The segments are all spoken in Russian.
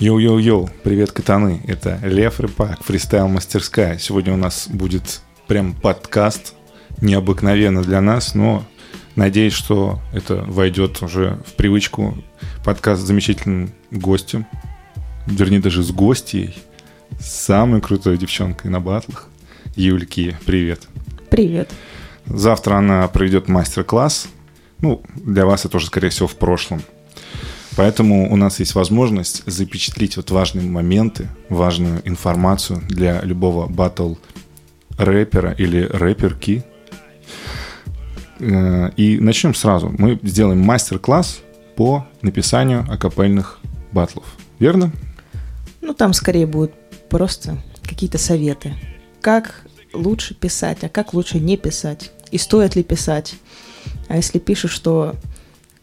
Йоу-йоу-йоу, привет, катаны. Это Лев Рыпак, фристайл-мастерская. Сегодня у нас будет прям подкаст, необыкновенно для нас, но надеюсь, что это войдет уже в привычку. Подкаст с замечательным гостем, вернее, даже с гостьей, с самой крутой девчонкой на батлах. Юльки, привет. Привет. Завтра она проведет мастер-класс. Ну, для вас это тоже, скорее всего, в прошлом. Поэтому у нас есть возможность запечатлить вот важные моменты, важную информацию для любого батл рэпера или рэперки. Э, и начнем сразу. Мы сделаем мастер-класс по написанию акапельных батлов. Верно? Ну, там скорее будут просто какие-то советы. Как лучше писать, а как лучше не писать? И стоит ли писать? А если пишешь, что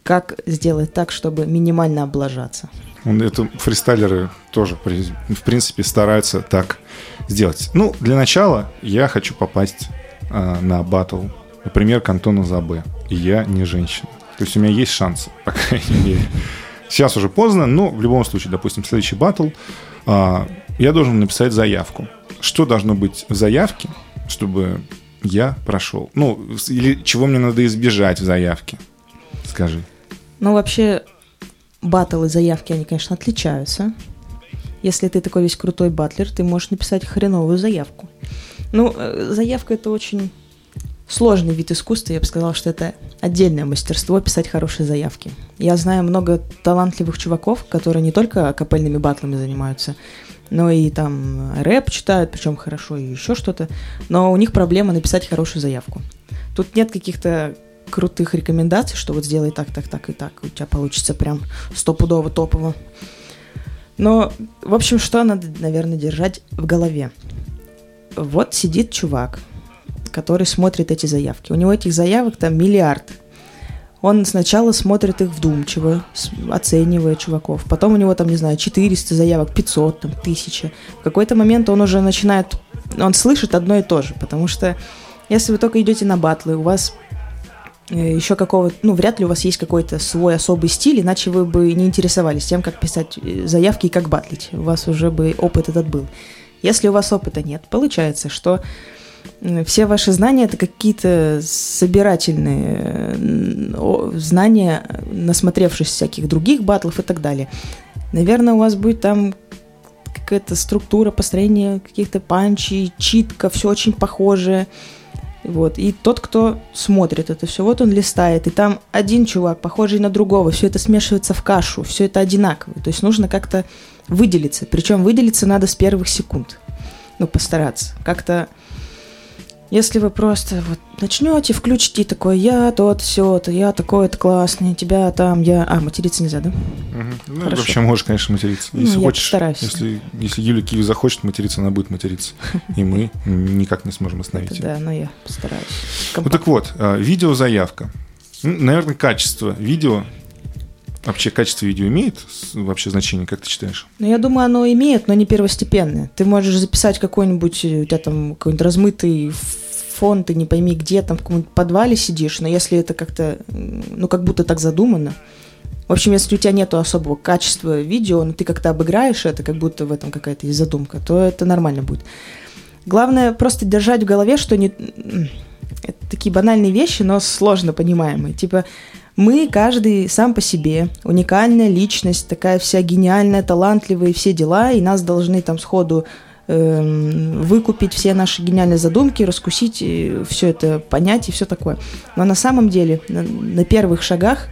как сделать так, чтобы минимально облажаться. Это фристайлеры тоже, в принципе, стараются так сделать. Ну, для начала я хочу попасть э, на батл, например, к Антону Забе. И я не женщина. То есть у меня есть шансы, по крайней мере. Сейчас уже поздно, но в любом случае, допустим, следующий батл, э, я должен написать заявку. Что должно быть в заявке, чтобы я прошел? Ну, или чего мне надо избежать в заявке? Скажи. Ну, вообще, батлы, заявки, они, конечно, отличаются. Если ты такой весь крутой батлер, ты можешь написать хреновую заявку. Ну, э, заявка это очень сложный вид искусства. Я бы сказала, что это отдельное мастерство писать хорошие заявки. Я знаю много талантливых чуваков, которые не только капельными батлами занимаются, но и там рэп читают, причем хорошо, и еще что-то. Но у них проблема написать хорошую заявку. Тут нет каких-то крутых рекомендаций, что вот сделай так, так, так и так, у тебя получится прям стопудово топово. Но, в общем, что надо, наверное, держать в голове? Вот сидит чувак, который смотрит эти заявки. У него этих заявок там миллиард. Он сначала смотрит их вдумчиво, оценивая чуваков. Потом у него там, не знаю, 400 заявок, 500, там, 1000. В какой-то момент он уже начинает... Он слышит одно и то же, потому что если вы только идете на батлы, у вас еще какого ну, вряд ли у вас есть какой-то свой особый стиль, иначе вы бы не интересовались тем, как писать э, заявки и как батлить. У вас уже бы опыт этот был. Если у вас опыта нет, получается, что все ваши знания это какие-то собирательные знания, насмотревшись всяких других батлов и так далее. Наверное, у вас будет там какая-то структура построения каких-то панчей, читка, все очень похожее. Вот. И тот, кто смотрит это все, вот он листает, и там один чувак, похожий на другого, все это смешивается в кашу, все это одинаково. То есть нужно как-то выделиться. Причем выделиться надо с первых секунд. Ну, постараться. Как-то если вы просто вот начнете, включите такой, я тот, все, то я такой, это классный, тебя там, я... А, материться нельзя, да? Угу. Ну, Хорошо. вообще можешь, конечно, материться. Ну, если ну, хочешь, постараюсь. Если, если Юля Киев захочет материться, она будет материться. И мы никак не сможем остановить ее. Да, но я постараюсь. Ну так вот, а, видеозаявка. Наверное, качество видео Вообще качество видео имеет вообще значение, как ты считаешь? Ну, я думаю, оно имеет, но не первостепенное. Ты можешь записать какой-нибудь, у тебя там какой-нибудь размытый фон, ты не пойми где, там в каком-нибудь подвале сидишь, но если это как-то, ну, как будто так задумано, в общем, если у тебя нету особого качества видео, но ты как-то обыграешь это, как будто в этом какая-то есть задумка, то это нормально будет. Главное просто держать в голове, что не... Это такие банальные вещи, но сложно понимаемые. Типа, мы, каждый сам по себе, уникальная личность, такая вся гениальная, талантливая все дела, и нас должны там сходу э, выкупить все наши гениальные задумки, раскусить, все это понять и все такое. Но на самом деле, на, на первых шагах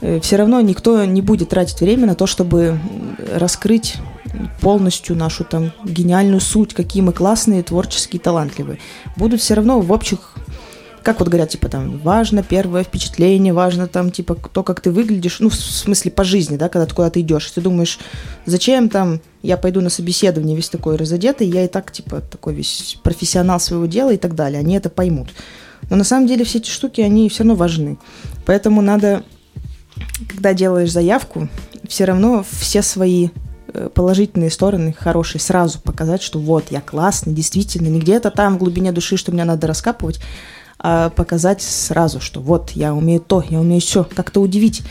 э, все равно никто не будет тратить время на то, чтобы раскрыть полностью нашу там гениальную суть, какие мы классные, творческие, талантливые. Будут все равно в общих как вот говорят, типа там, важно первое впечатление, важно там, типа, то, как ты выглядишь, ну, в смысле, по жизни, да, когда ты куда-то идешь. Ты думаешь, зачем там я пойду на собеседование весь такой разодетый, я и так, типа, такой весь профессионал своего дела и так далее. Они это поймут. Но на самом деле все эти штуки, они все равно важны. Поэтому надо, когда делаешь заявку, все равно все свои э, положительные стороны, хорошие, сразу показать, что вот, я классный, действительно, не где-то там в глубине души, что мне надо раскапывать, а показать сразу, что вот я умею то, я умею все, как-то удивить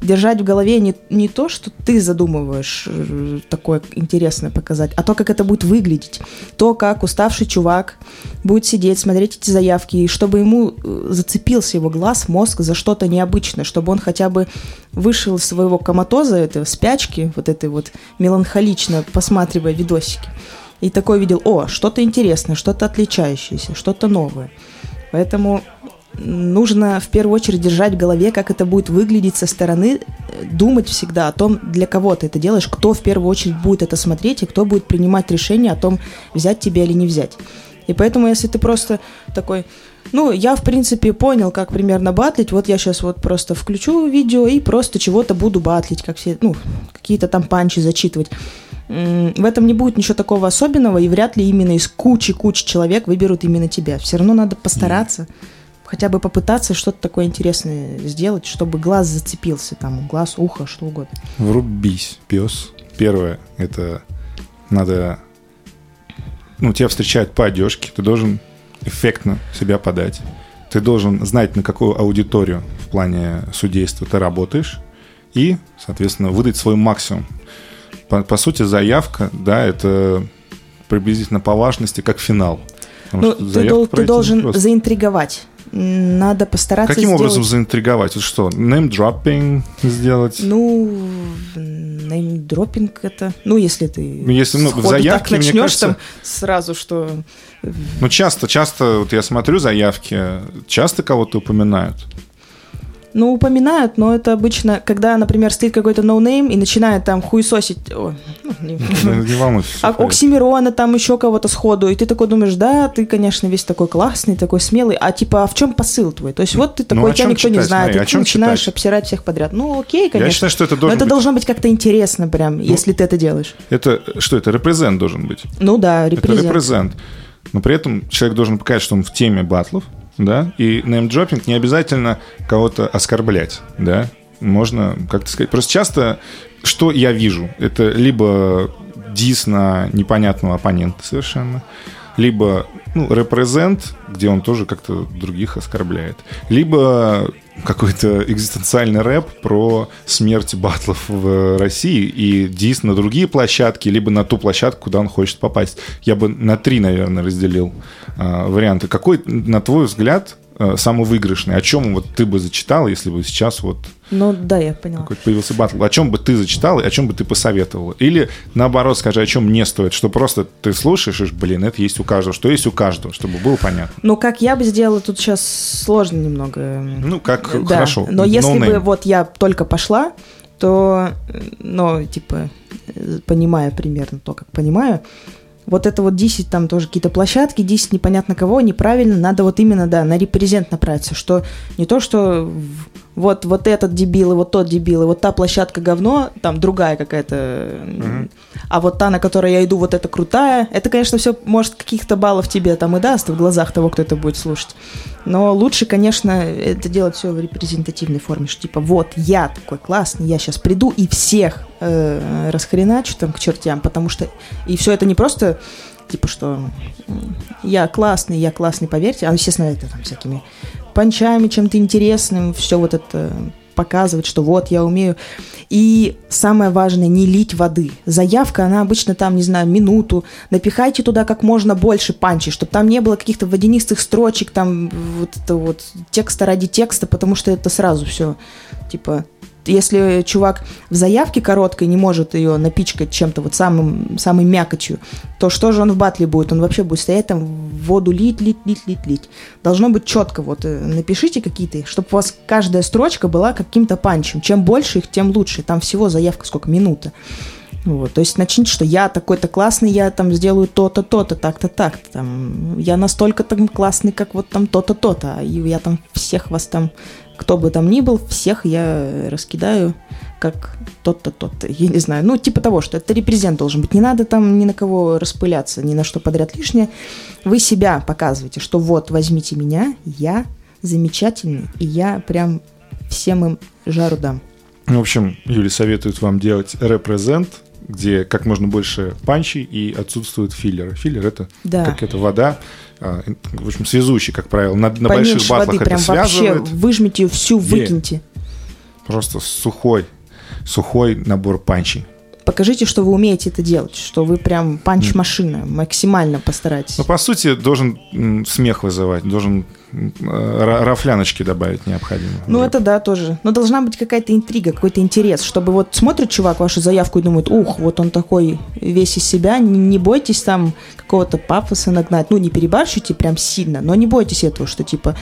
держать в голове не, не то, что ты задумываешь э, такое интересное показать, а то, как это будет выглядеть. То, как уставший чувак будет сидеть, смотреть эти заявки, и чтобы ему э, зацепился его глаз, мозг за что-то необычное, чтобы он хотя бы вышел из своего коматоза, этой спячки, вот этой вот меланхолично посматривая видосики, и такой видел, о, что-то интересное, что-то отличающееся, что-то новое. Поэтому нужно в первую очередь держать в голове, как это будет выглядеть со стороны, думать всегда о том, для кого ты это делаешь, кто в первую очередь будет это смотреть и кто будет принимать решение о том, взять тебя или не взять. И поэтому, если ты просто такой, ну, я, в принципе, понял, как примерно батлить, вот я сейчас вот просто включу видео и просто чего-то буду батлить, как все, ну, какие-то там панчи зачитывать. В этом не будет ничего такого особенного, и вряд ли именно из кучи-кучи человек выберут именно тебя. Все равно надо постараться. Mm хотя бы попытаться что-то такое интересное сделать, чтобы глаз зацепился, там, глаз, ухо, что угодно. Врубись, пес. Первое, это надо... Ну, тебя встречают по одежке, ты должен эффектно себя подать. Ты должен знать, на какую аудиторию в плане судейства ты работаешь, и, соответственно, выдать свой максимум. По, по сути, заявка, да, это приблизительно по важности как финал. ну, ты, дол- ты должен заинтриговать надо постараться Каким сделать... образом заинтриговать? Вот что, name-dropping сделать? Ну, name-dropping это... Ну, если ты если, ну, в заявке, так начнешь кажется, там сразу, что... Ну, часто, часто, вот я смотрю заявки, часто кого-то упоминают. Ну, упоминают, но это обычно, когда, например, стоит какой-то ноунейм и начинает там хуесосить... О, ну, не, не волнуйся. А Оксимирона там еще кого-то сходу, и ты такой думаешь, да, ты, конечно, весь такой классный, такой смелый, а типа, а в чем посыл твой? То есть вот ты такой, ну, тебя никто не знает, и ты начинаешь обсирать всех подряд. Ну, окей, конечно. Я считаю, что это должно Но это должно быть как-то интересно прям, ну, если ты это делаешь. Это, что это, репрезент должен быть? Ну да, репрезент. Это репрезент. Но при этом человек должен показать, что он в теме батлов, да, и неймдропинг не обязательно кого-то оскорблять, да, можно как-то сказать. Просто часто, что я вижу, это либо дис на непонятного оппонента совершенно, либо ну, репрезент, где он тоже как-то других оскорбляет, либо какой-то экзистенциальный рэп про смерть батлов в России и дис на другие площадки, либо на ту площадку, куда он хочет попасть. Я бы на три, наверное, разделил э, варианты. Какой, на твой взгляд, самый выигрышный? О чем вот ты бы зачитал, если бы сейчас вот... Ну да, я поняла. Какой-то появился батл. О чем бы ты зачитал и о чем бы ты посоветовал? Или наоборот, скажи, о чем не стоит, что просто ты слушаешь, и блин, это есть у каждого, что есть у каждого, чтобы было понятно. Ну, как я бы сделала, тут сейчас сложно немного. Ну, как да. хорошо. Но no если name. бы вот я только пошла, то, ну, типа, понимая примерно то, как понимаю, вот это вот 10 там тоже какие-то площадки, 10 непонятно кого, неправильно, надо вот именно, да, на репрезент направиться, что не то, что вот, вот этот дебил, и вот тот дебил, и вот та площадка говно, там другая какая-то, mm-hmm. а вот та, на которой я иду, вот эта крутая, это, конечно, все, может, каких-то баллов тебе там и даст в глазах того, кто это будет слушать, но лучше, конечно, это делать все в репрезентативной форме, что типа вот я такой классный, я сейчас приду и всех э, расхреначу там к чертям, потому что и все это не просто типа что я классный, я классный, поверьте, а естественно это там всякими панчами, чем-то интересным, все вот это показывать, что вот я умею. И самое важное, не лить воды. Заявка, она обычно там, не знаю, минуту. Напихайте туда как можно больше панчей, чтобы там не было каких-то водянистых строчек, там вот это вот текста ради текста, потому что это сразу все, типа, если чувак в заявке короткой не может ее напичкать чем-то вот самым, самой мякотью, то что же он в батле будет? Он вообще будет стоять там воду лить, лить, лить, лить, лить. Должно быть четко. Вот э, напишите какие-то, чтобы у вас каждая строчка была каким-то панчем. Чем больше их, тем лучше. Там всего заявка сколько? Минута. Вот, то есть начните, что я такой-то классный, я там сделаю то-то, то-то, так-то, так-то. Там, я настолько там классный, как вот там то-то, то-то. А я там всех вас там кто бы там ни был, всех я раскидаю как тот-то, тот-то. Я не знаю. Ну, типа того, что это репрезент должен быть. Не надо там ни на кого распыляться, ни на что подряд лишнее. Вы себя показываете, что вот, возьмите меня, я замечательный, и я прям всем им жару дам. В общем, Юля советует вам делать репрезент, где как можно больше панчей и отсутствует филлер. Филлер это Да. как это вода, в общем, связующий, как правило. На, на Поменьше больших батлах воды, это прям вообще связывает. выжмите ее всю, выкиньте. Просто сухой, сухой набор панчей. Покажите, что вы умеете это делать, что вы прям панч-машина, максимально постарайтесь. Ну, по сути, должен смех вызывать, должен рафляночки добавить необходимо. Ну, это да, тоже. Но должна быть какая-то интрига, какой-то интерес, чтобы вот смотрит чувак вашу заявку и думает, ух, вот он такой весь из себя, не, не бойтесь там какого-то пафоса нагнать, ну, не перебарщите прям сильно, но не бойтесь этого, что типа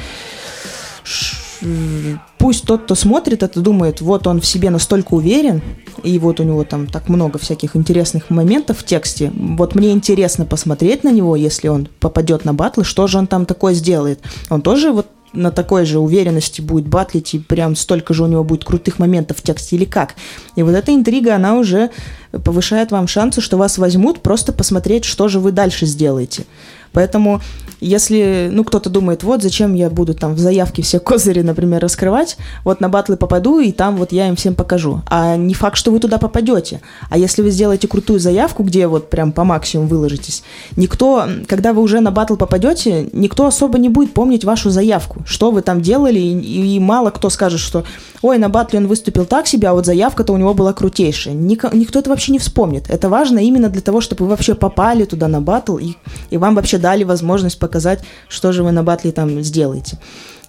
пусть тот, кто смотрит это, думает, вот он в себе настолько уверен, и вот у него там так много всяких интересных моментов в тексте, вот мне интересно посмотреть на него, если он попадет на батлы, что же он там такое сделает. Он тоже вот на такой же уверенности будет батлить, и прям столько же у него будет крутых моментов в тексте или как. И вот эта интрига, она уже повышает вам шансы, что вас возьмут, просто посмотреть, что же вы дальше сделаете. Поэтому, если, ну, кто-то думает, вот, зачем я буду там в заявке все козыри, например, раскрывать, вот на батлы попаду, и там вот я им всем покажу. А не факт, что вы туда попадете. А если вы сделаете крутую заявку, где вот прям по максимуму выложитесь, никто, когда вы уже на батл попадете, никто особо не будет помнить вашу заявку, что вы там делали, и, и мало кто скажет, что, ой, на батле он выступил так себе, а вот заявка-то у него была крутейшая. Ника- никто это вообще не вспомнит. Это важно именно для того, чтобы вы вообще попали туда на батл, и, и вам вообще дали возможность показать, что же вы на батле там сделаете.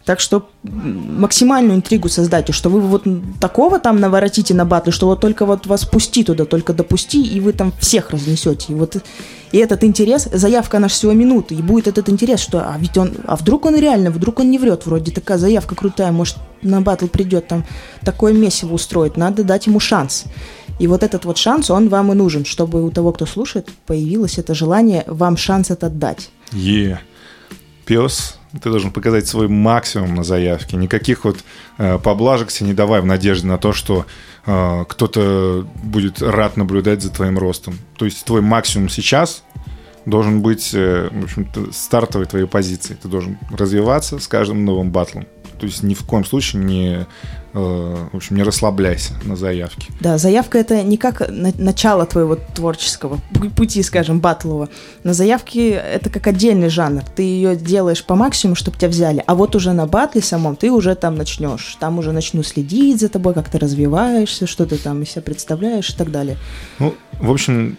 Так что максимальную интригу создайте, что вы вот такого там наворотите на батле, что вот только вот вас пусти туда, только допусти, и вы там всех разнесете. И вот и этот интерес, заявка наша всего минуты, и будет этот интерес, что а ведь он, а вдруг он реально, вдруг он не врет, вроде такая заявка крутая, может на батл придет, там такое месиво устроит, надо дать ему шанс. И вот этот вот шанс, он вам и нужен, чтобы у того, кто слушает, появилось это желание вам шанс этот дать. Е. Пес, ты должен показать свой максимум на заявке. Никаких вот э, поблажек себе не давай в надежде на то, что э, кто-то будет рад наблюдать за твоим ростом. То есть твой максимум сейчас должен быть, э, в общем-то, стартовой твоей позиции. Ты должен развиваться с каждым новым батлом. То есть ни в коем случае не, э, в общем, не расслабляйся на заявке. Да, заявка это не как на- начало твоего творческого пу- пути, скажем, батлового. На заявке это как отдельный жанр. Ты ее делаешь по максимуму, чтобы тебя взяли. А вот уже на батле самом ты уже там начнешь. Там уже начну следить за тобой, как ты развиваешься, что ты там из себя представляешь и так далее. Ну, в общем,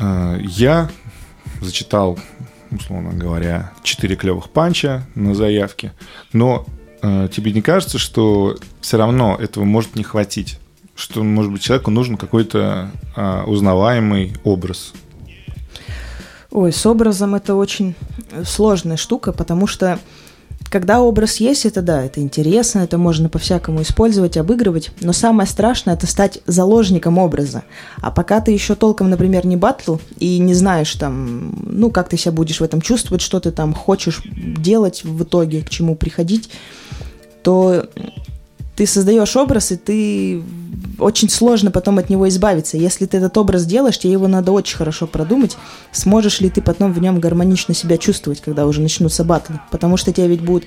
э, я зачитал, условно говоря, 4 клевых панча на заявке, но тебе не кажется, что все равно этого может не хватить? Что, может быть, человеку нужен какой-то э, узнаваемый образ? Ой, с образом это очень э, сложная штука, потому что когда образ есть, это да, это интересно, это можно по-всякому использовать, обыгрывать, но самое страшное это стать заложником образа. А пока ты еще толком, например, не батл и не знаешь там, ну, как ты себя будешь в этом чувствовать, что ты там хочешь делать в итоге, к чему приходить, то ты создаешь образ, и ты очень сложно потом от него избавиться. Если ты этот образ делаешь, тебе его надо очень хорошо продумать, сможешь ли ты потом в нем гармонично себя чувствовать, когда уже начнутся батлы. Потому что тебя ведь будут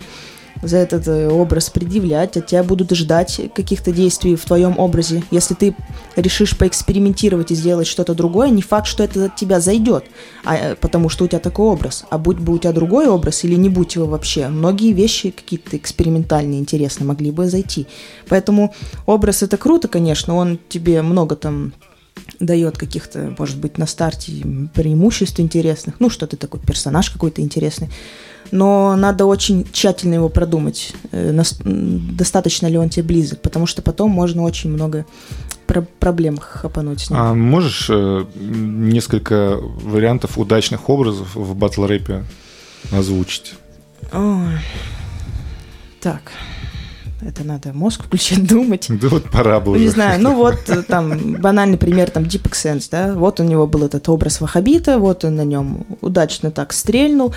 за этот э, образ предъявлять, от тебя будут ждать каких-то действий в твоем образе. Если ты решишь поэкспериментировать и сделать что-то другое, не факт, что это от тебя зайдет, а, э, потому что у тебя такой образ. А будь бы у тебя другой образ или не будь его вообще, многие вещи какие-то экспериментальные, интересные могли бы зайти. Поэтому образ это круто, конечно, он тебе много там дает каких-то, может быть, на старте преимуществ интересных, ну, что ты такой персонаж какой-то интересный, но надо очень тщательно его продумать, э, достаточно ли он тебе близок, потому что потом можно очень много про- проблем хапануть с ним. А можешь э, несколько вариантов удачных образов в батл рэпе озвучить? Ой. Так, это надо мозг включить, думать. Да вот пора было. Не знаю, ну вот э, там банальный пример, там Deep Sense, да, вот у него был этот образ Вахабита, вот он на нем удачно так стрельнул,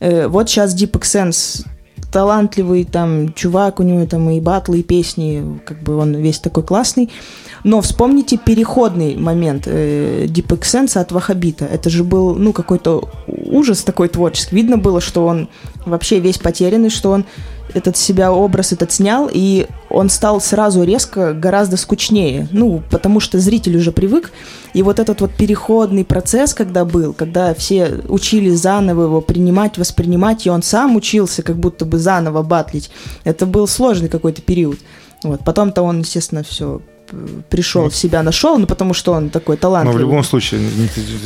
вот сейчас Deep Sense талантливый там чувак, у него там и батлы, и песни, как бы он весь такой классный, но вспомните переходный момент э, Deep Sense от Вахабита, это же был, ну, какой-то ужас такой творческий, видно было, что он вообще весь потерянный, что он этот себя образ этот снял, и он стал сразу резко гораздо скучнее. Ну, потому что зритель уже привык. И вот этот вот переходный процесс, когда был, когда все учились заново его принимать, воспринимать, и он сам учился как будто бы заново батлить, это был сложный какой-то период. Вот. Потом-то он, естественно, все пришел ну, в себя, нашел, ну потому что он такой талантливый. Но в любом случае,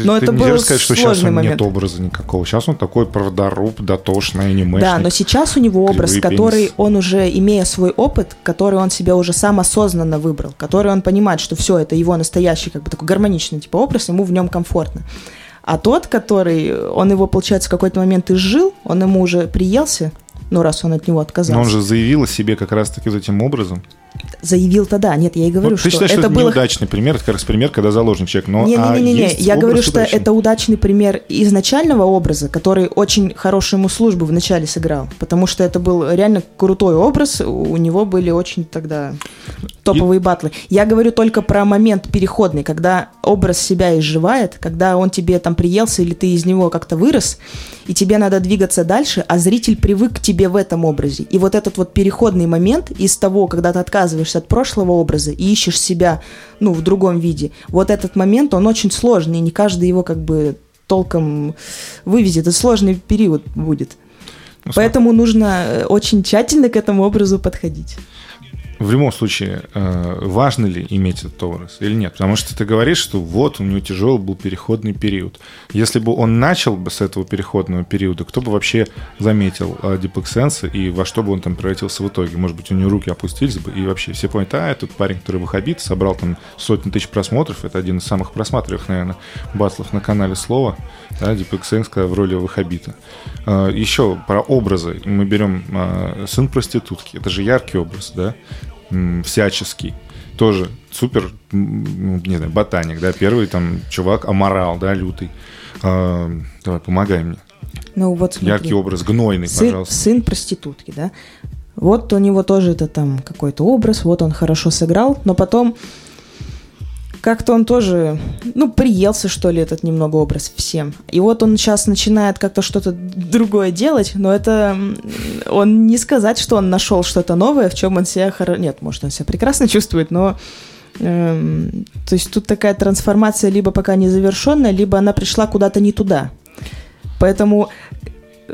но ты это нельзя сказать, что сейчас момент. нет образа никакого. Сейчас он такой правдоруб, дотошный, анимешник. Да, но сейчас у него образ, который пенис. он уже, имея свой опыт, который он себя уже сам осознанно выбрал, который он понимает, что все, это его настоящий, как бы такой гармоничный типа образ, ему в нем комфортно. А тот, который, он его, получается, в какой-то момент изжил, он ему уже приелся, ну, раз он от него отказался. Но он же заявил о себе как раз-таки этим образом заявил тогда. Нет, я и говорю, вот что, считаешь, это, что это было... неудачный пример, это как раз пример, когда заложник человек. Но не, не, не, не, не. я говорю, что удачный. это удачный пример изначального образа, который очень хорошую ему службу вначале сыграл, потому что это был реально крутой образ, у него были очень тогда топовые и... батлы. Я говорю только про момент переходный, когда образ себя изживает, когда он тебе там приелся или ты из него как-то вырос, и тебе надо двигаться дальше, а зритель привык к тебе в этом образе. И вот этот вот переходный момент из того, когда ты отказываешься от прошлого образа и ищешь себя, ну, в другом виде, вот этот момент, он очень сложный, и не каждый его как бы толком вывезет. Это сложный период будет. Ну, Поэтому нужно э, очень тщательно к этому образу подходить в любом случае, э, важно ли иметь этот образ или нет? Потому что ты говоришь, что вот у него тяжелый был переходный период. Если бы он начал бы с этого переходного периода, кто бы вообще заметил Дипэксенса и во что бы он там превратился в итоге? Может быть, у него руки опустились бы, и вообще все поняли, а, этот парень, который выхобит, собрал там сотни тысяч просмотров, это один из самых просматриваемых, наверное, батлов на канале Слова, да, Дипэксенс в роли выхобита. Э, Еще про образы. Мы берем э, сын проститутки, это же яркий образ, да? Всяческий. Тоже супер, ну, не знаю, ботаник, да, первый там чувак аморал, да, лютый. А, давай, помогай мне. Ну вот смотри. Яркий образ, гнойный, сын, пожалуйста. Сын проститутки, да. Вот у него тоже это там какой-то образ, вот он хорошо сыграл, но потом как-то он тоже, ну, приелся, что ли, этот немного образ всем. И вот он сейчас начинает как-то что-то другое делать, но это он не сказать, что он нашел что-то новое, в чем он себя хоро... Нет, может, он себя прекрасно чувствует, но эм, то есть тут такая трансформация либо пока не завершенная, либо она пришла куда-то не туда. Поэтому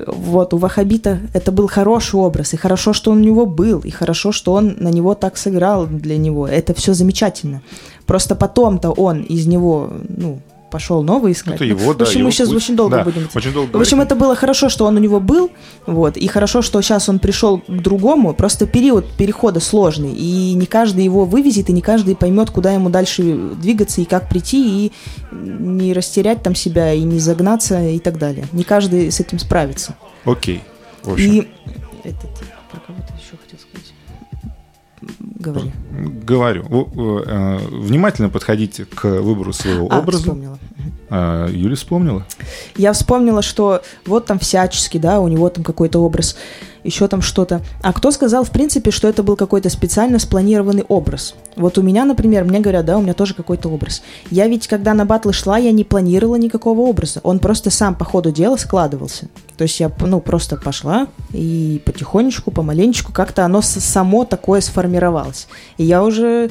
вот, у Вахабита это был хороший образ, и хорошо, что он у него был, и хорошо, что он на него так сыграл для него. Это все замечательно. Просто потом-то он из него, ну, пошел новый искать. Это его, да. В общем, мы сейчас путь. очень долго да, будем. Очень долго в общем, это было хорошо, что он у него был, вот, и хорошо, что сейчас он пришел к другому. Просто период перехода сложный, и не каждый его вывезет, и не каждый поймет, куда ему дальше двигаться и как прийти, и не растерять там себя, и не загнаться и так далее. Не каждый с этим справится. Окей. В общем. И этот, про кого ты еще хотел сказать? Говори. Говорю. Э, внимательно подходите к выбору своего а, образа. Вспомнила. А, Юля вспомнила? Я вспомнила, что вот там всячески, да, у него там какой-то образ, еще там что-то. А кто сказал, в принципе, что это был какой-то специально спланированный образ? Вот у меня, например, мне говорят, да, у меня тоже какой-то образ. Я ведь, когда на батлы шла, я не планировала никакого образа. Он просто сам по ходу дела складывался. То есть я, ну, просто пошла и потихонечку, помаленечку как-то оно само такое сформировалось. И я уже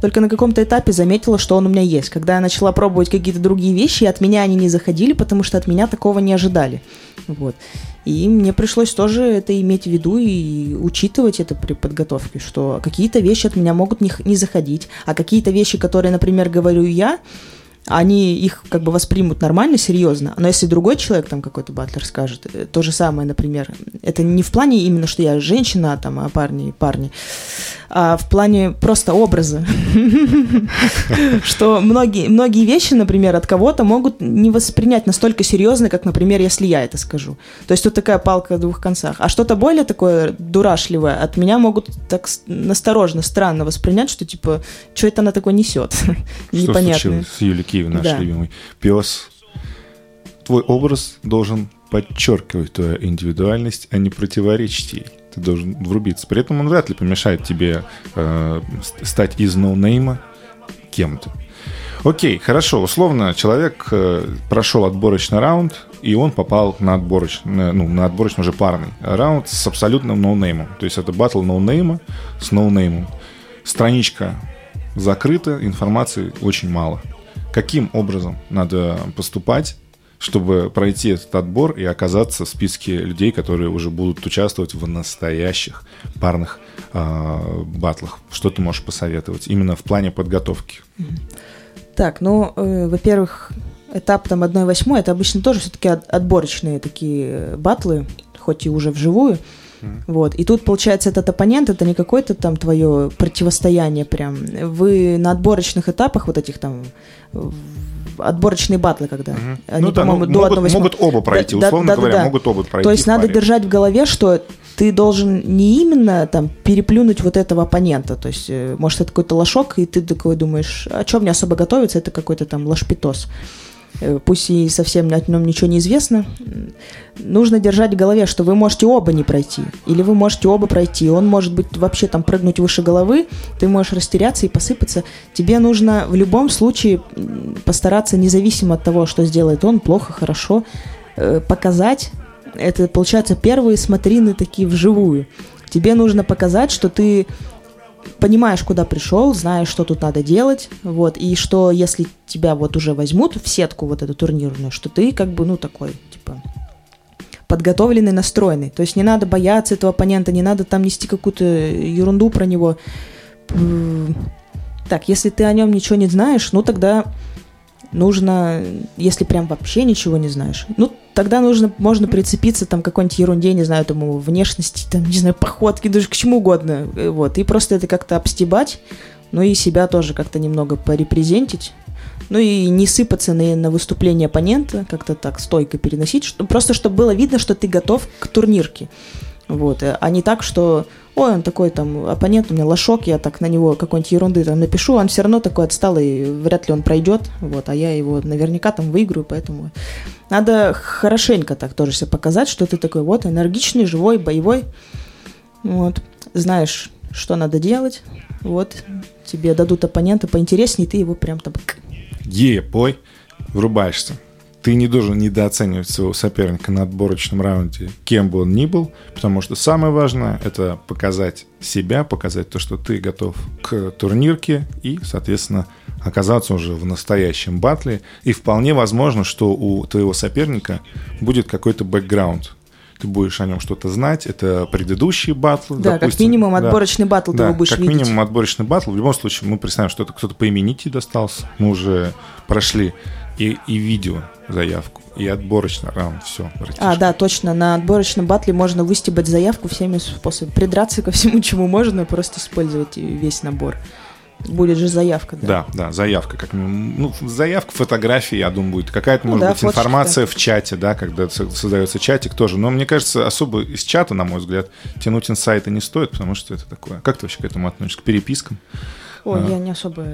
только на каком-то этапе заметила, что он у меня есть. Когда я начала пробовать какие-то другие вещи, от меня они не заходили, потому что от меня такого не ожидали. Вот. И мне пришлось тоже это иметь в виду и учитывать это при подготовке, что какие-то вещи от меня могут не, не заходить, а какие-то вещи, которые, например, говорю я, они их как бы воспримут нормально, серьезно. Но если другой человек, там какой-то батлер скажет, э, то же самое, например, это не в плане именно, что я женщина, там, а парни, парни, а в плане просто образа. Что многие, многие вещи, например, от кого-то могут не воспринять настолько серьезно, как, например, если я это скажу. То есть тут такая палка о двух концах. А что-то более такое дурашливое от меня могут так насторожно, странно воспринять, что типа, что это она такое несет? Непонятно. С Юлей Киевой, наш да. любимый пес? Твой образ должен подчеркивать твою индивидуальность, а не противоречить ей ты должен врубиться. При этом он вряд ли помешает тебе э, стать из ноунейма кем-то. Окей, хорошо. Условно, человек э, прошел отборочный раунд, и он попал на отборочный, ну, на отборочный уже парный раунд с абсолютным ноунеймом. То есть это батл ноунейма с ноунеймом. Страничка закрыта, информации очень мало. Каким образом надо поступать, чтобы пройти этот отбор и оказаться в списке людей, которые уже будут участвовать в настоящих парных э, батлах? Что ты можешь посоветовать именно в плане подготовки? Так, ну, э, во-первых, этап там 1-8, это обычно тоже все-таки от, отборочные такие батлы, хоть и уже вживую. Вот. И тут, получается, этот оппонент, это не какое-то там твое противостояние прям. Вы на отборочных этапах вот этих там отборочные батлы, когда угу. они, ну, да, по-моему, ну, до могут, 1 могут оба пройти, да, условно да, говоря, да. могут оба пройти. То есть надо держать в голове, что ты должен не именно там переплюнуть вот этого оппонента, то есть э, может это какой-то лошок, и ты такой думаешь, а что мне особо готовиться, это какой-то там лошпитос. Э, пусть и совсем о нем ничего не известно, нужно держать в голове, что вы можете оба не пройти, или вы можете оба пройти, он может быть вообще там прыгнуть выше головы, ты можешь растеряться и посыпаться. Тебе нужно в любом случае постараться, независимо от того, что сделает он, плохо, хорошо, э, показать, это получается первые смотрины такие вживую. Тебе нужно показать, что ты понимаешь, куда пришел, знаешь, что тут надо делать, вот, и что если тебя вот уже возьмут в сетку вот эту турнирную, что ты как бы, ну, такой, типа, подготовленный, настроенный. То есть не надо бояться этого оппонента, не надо там нести какую-то ерунду про него. Так, если ты о нем ничего не знаешь, ну тогда нужно, если прям вообще ничего не знаешь, ну, тогда нужно, можно прицепиться там какой-нибудь ерунде, не знаю, тому внешности, там, не знаю, походки, даже к чему угодно, э, вот, и просто это как-то обстебать, ну и себя тоже как-то немного порепрезентить, ну и не сыпаться на, на выступление оппонента, как-то так стойко переносить, что, просто чтобы было видно, что ты готов к турнирке, вот, а не так, что ой, он такой там оппонент, у меня лошок, я так на него какой-нибудь ерунды там напишу, он все равно такой отсталый, вряд ли он пройдет, вот, а я его наверняка там выиграю, поэтому надо хорошенько так тоже себе показать, что ты такой вот энергичный, живой, боевой, вот, знаешь, что надо делать, вот, тебе дадут оппонента поинтереснее, ты его прям там... Е, бой, врубаешься ты не должен недооценивать своего соперника на отборочном раунде, кем бы он ни был, потому что самое важное — это показать себя, показать то, что ты готов к турнирке и, соответственно, оказаться уже в настоящем батле. И вполне возможно, что у твоего соперника будет какой-то бэкграунд, ты будешь о нем что-то знать. Это предыдущие батлы. Да, допустим, как минимум отборочный да, батл ты да, его будешь как видеть. минимум отборочный батл. В любом случае, мы представим, что это кто-то по имени достался. Мы уже прошли и, и видео заявку, и отборочный раунд, все. Братишка. А, да, точно, на отборочном батле можно выстебать заявку всеми способами, придраться ко всему, чему можно, просто использовать весь набор. Будет же заявка, да? Да, да, заявка. Как, ну, заявка, фотографии, я думаю, будет. Какая-то, ну, может да, быть, фоточки, информация да. в чате, да, когда создается чатик тоже. Но мне кажется, особо из чата, на мой взгляд, тянуть инсайты не стоит, потому что это такое. Как ты вообще к этому относишься? К перепискам? Ой, а. я не особо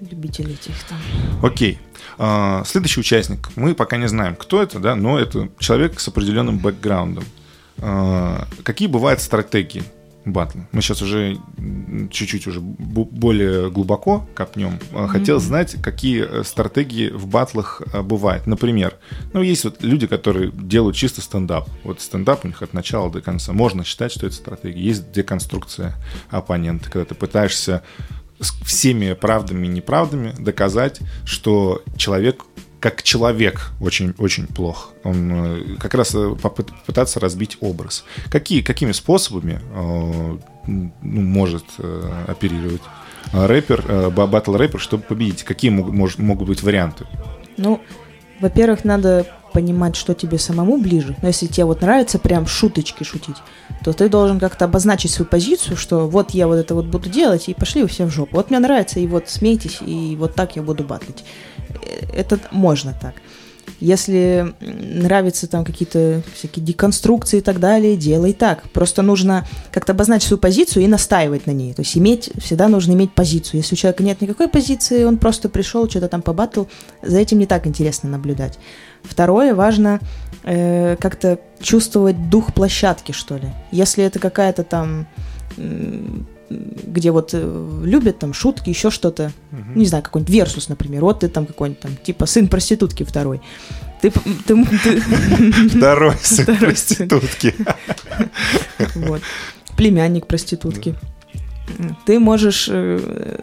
любитель этих там. Окей. А, следующий участник. Мы пока не знаем, кто это, да, но это человек с определенным бэкграундом. А, какие бывают стратегии батла? Мы сейчас уже чуть-чуть уже более глубоко копнем. Mm-hmm. Хотел знать, какие э, стратегии в батлах бывают. Например, ну, есть вот люди, которые делают чисто стендап. Вот стендап у них от начала до конца. Можно считать, что это стратегия. Есть деконструкция оппонента, когда ты пытаешься всеми правдами и неправдами доказать, что человек как человек очень, очень плох. Он э, как раз э, попытаться разбить образ. Какие, какими способами э, ну, может оперировать рэпер, батл рэпер, чтобы победить? Какие могут, могут быть варианты? Ну, во-первых, надо понимать, что тебе самому ближе. Но если тебе вот нравится прям шуточки шутить, то ты должен как-то обозначить свою позицию, что вот я вот это вот буду делать, и пошли вы все в жопу. Вот мне нравится, и вот смейтесь, и вот так я буду батлить. Э, это можно так. Если нравятся там какие-то всякие деконструкции и так далее, делай так. Просто нужно как-то обозначить свою позицию и настаивать на ней. То есть иметь, всегда нужно иметь позицию. Если у человека нет никакой позиции, он просто пришел, что-то там побатл, за этим не так интересно наблюдать. Второе, важно э, как-то чувствовать дух площадки, что ли. Если это какая-то там где вот э, любят там шутки, еще что-то, Мгм. не знаю, какой-нибудь версус, например, вот ты там какой-нибудь там, типа сын проститутки второй. Ты, ты, ты- Второй сын проститутки. вот, племянник проститутки. Ты можешь э,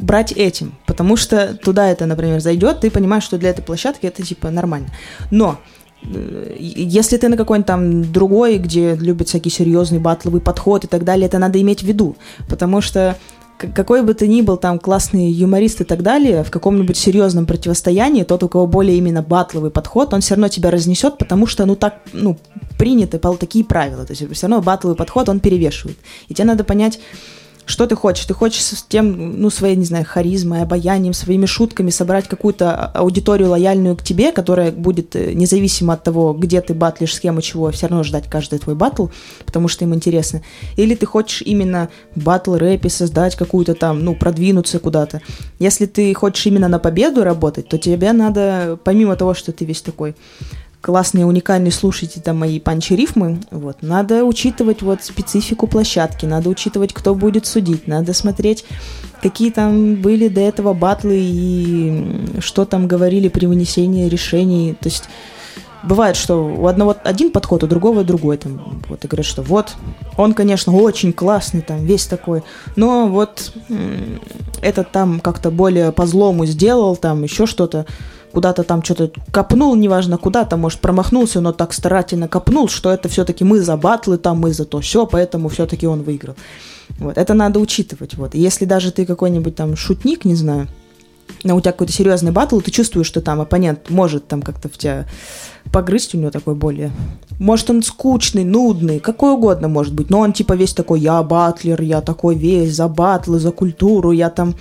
брать этим, потому что туда это, например, зайдет, ты понимаешь, что для этой площадки это типа нормально. Но если ты на какой-нибудь там другой, где любят всякий серьезный батловый подход и так далее, это надо иметь в виду, потому что какой бы ты ни был там классный юморист и так далее, в каком-нибудь серьезном противостоянии, тот, у кого более именно батловый подход, он все равно тебя разнесет, потому что, ну, так, ну, приняты такие правила. То есть все равно батловый подход, он перевешивает. И тебе надо понять, что ты хочешь? Ты хочешь с тем, ну, своей, не знаю, харизмой, обаянием, своими шутками собрать какую-то а- аудиторию лояльную к тебе, которая будет э, независимо от того, где ты батлишь, с кем и чего, все равно ждать каждый твой батл, потому что им интересно. Или ты хочешь именно в батл-рэпе создать какую-то там, ну, продвинуться куда-то. Если ты хочешь именно на победу работать, то тебе надо, помимо того, что ты весь такой классные, уникальные, слушайте там мои панчи-рифмы, вот, надо учитывать вот специфику площадки, надо учитывать, кто будет судить, надо смотреть, какие там были до этого батлы и что там говорили при вынесении решений, то есть бывает, что у одного один подход, у другого другой, там, вот, и говорят, что вот, он, конечно, очень классный, там, весь такой, но вот этот там как-то более по-злому сделал, там, еще что-то, куда-то там что-то копнул, неважно куда-то, может, промахнулся, но так старательно копнул, что это все-таки мы за батлы, там мы за то все, поэтому все-таки он выиграл. Вот, это надо учитывать. Вот. Если даже ты какой-нибудь там шутник, не знаю, но у тебя какой-то серьезный батл, ты чувствуешь, что там оппонент может там как-то в тебя погрызть, у него такой более... Может, он скучный, нудный, какой угодно может быть, но он типа весь такой, я батлер, я такой весь за батлы, за культуру, я там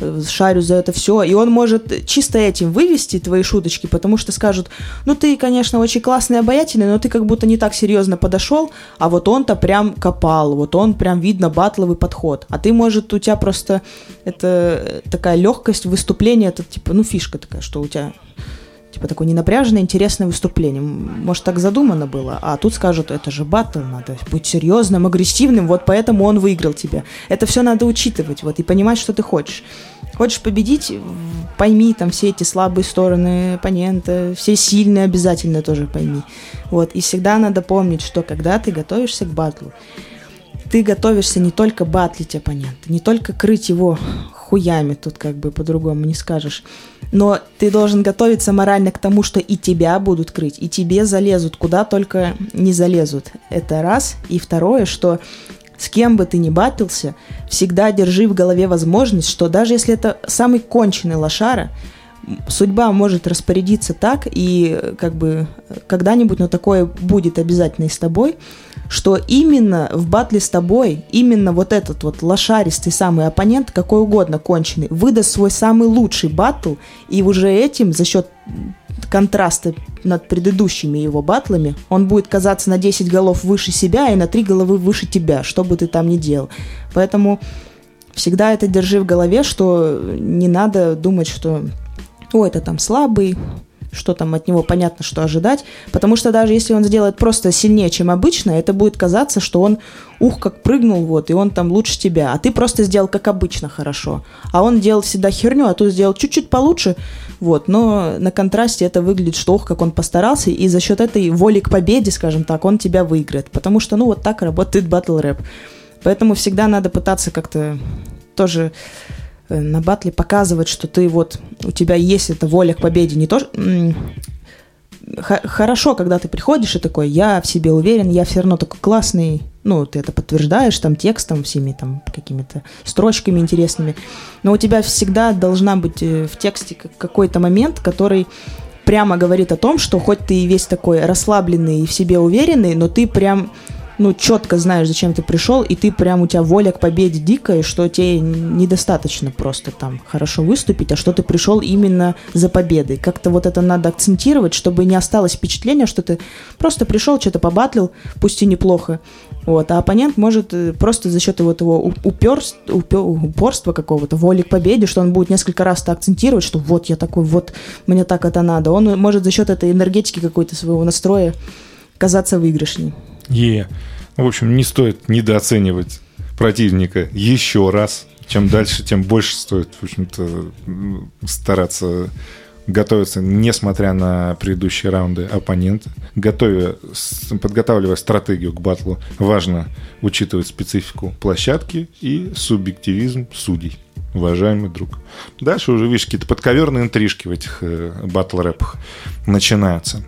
э, шарю за это все. И он может чисто этим вывести твои шуточки, потому что скажут, ну ты, конечно, очень классный обаятельный, но ты как будто не так серьезно подошел, а вот он-то прям копал, вот он прям видно батловый подход. А ты, может, у тебя просто это э, такая легкость выступления, это типа, ну фишка такая, что у тебя типа такое ненапряженное, интересное выступление. Может, так задумано было, а тут скажут, это же батл, надо быть серьезным, агрессивным, вот поэтому он выиграл тебя. Это все надо учитывать, вот, и понимать, что ты хочешь. Хочешь победить, пойми там все эти слабые стороны оппонента, все сильные обязательно тоже пойми. Вот, и всегда надо помнить, что когда ты готовишься к батлу, ты готовишься не только батлить оппонента, не только крыть его хуями, тут как бы по-другому не скажешь, но ты должен готовиться морально к тому, что и тебя будут крыть, и тебе залезут, куда только не залезут. Это раз. И второе, что с кем бы ты ни батлился, всегда держи в голове возможность, что даже если это самый конченый лошара, судьба может распорядиться так, и как бы когда-нибудь, но такое будет обязательно и с тобой, что именно в батле с тобой, именно вот этот вот лошаристый самый оппонент, какой угодно конченый, выдаст свой самый лучший батл, и уже этим за счет контраста над предыдущими его батлами, он будет казаться на 10 голов выше себя и на 3 головы выше тебя, что бы ты там ни делал. Поэтому всегда это держи в голове, что не надо думать, что о, это там слабый, что там от него понятно, что ожидать. Потому что даже если он сделает просто сильнее, чем обычно, это будет казаться, что он, ух, как прыгнул, вот, и он там лучше тебя. А ты просто сделал как обычно хорошо. А он делал всегда херню, а тут сделал чуть-чуть получше, вот. Но на контрасте это выглядит, что ух, как он постарался, и за счет этой воли к победе, скажем так, он тебя выиграет. Потому что, ну, вот так работает батл рэп. Поэтому всегда надо пытаться как-то тоже на батле показывать, что ты вот, у тебя есть эта воля к победе, не то, хорошо, когда ты приходишь и такой, я в себе уверен, я все равно такой классный, ну, ты это подтверждаешь там текстом, всеми там какими-то строчками интересными, но у тебя всегда должна быть э, в тексте как- какой-то момент, который прямо говорит о том, что хоть ты и весь такой расслабленный и в себе уверенный, но ты прям ну, четко знаешь, зачем ты пришел, и ты прям у тебя воля к победе дикая, что тебе недостаточно просто там хорошо выступить, а что ты пришел именно за победой. Как-то вот это надо акцентировать, чтобы не осталось впечатления, что ты просто пришел, что-то побатлил, пусть и неплохо, вот, а оппонент может э, просто за счет вот его упорства какого-то, воли к победе, что он будет несколько раз это акцентировать, что вот я такой, вот мне так это надо. Он может за счет этой энергетики какой-то своего настроя казаться выигрышней. Е. В общем, не стоит недооценивать противника еще раз. Чем дальше, тем больше стоит, в общем-то, стараться готовиться, несмотря на предыдущие раунды оппонента. Готовя, подготавливая стратегию к батлу, важно учитывать специфику площадки и субъективизм судей уважаемый друг. Дальше уже, видишь, какие-то подковерные интрижки в этих э, батл-рэпах начинаются.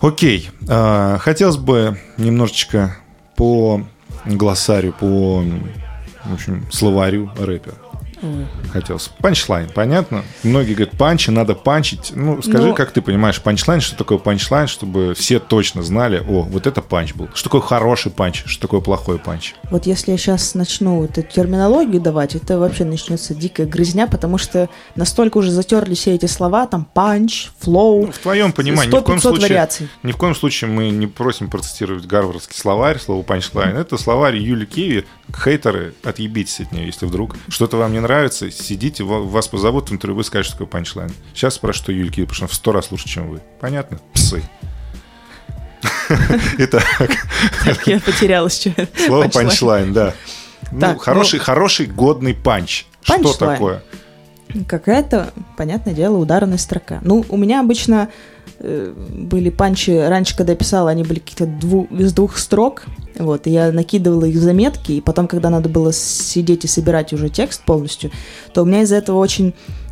Окей, э, хотелось бы немножечко по глоссарию, по в общем, словарю рэпера хотелось. Панчлайн, понятно? Многие говорят, панчи, надо панчить. Ну, скажи, Но... как ты понимаешь панчлайн, что такое панчлайн, чтобы все точно знали, о, вот это панч был. Что такое хороший панч, что такое плохой панч? Вот если я сейчас начну эту терминологию давать, это вообще начнется дикая грызня, потому что настолько уже затерли все эти слова, там панч, флоу. Ну, в твоем понимании, ни в коем случае, вариаций. ни в коем случае мы не просим процитировать гарвардский словарь, слово панчлайн. Это словарь Юли KIWI, хейтеры, отъебитесь от нее, если вдруг что-то вам не нравится, сидите, вас позовут в интервью, вы скажете, что такое панчлайн. Сейчас спрошу, что Юльки, потому что в сто раз лучше, чем вы. Понятно? Псы. Итак. Так, я потерялась. Слово панчлайн, да. Ну, хороший, ну, хороший, годный панч. Что такое? Какая-то, понятное дело, ударная строка. Ну, у меня обычно были панчи, раньше, когда я писала, они были какие-то дву, из двух строк, вот, и я накидывала их в заметки, и потом, когда надо было сидеть и собирать уже текст полностью, то у меня из-за этого очень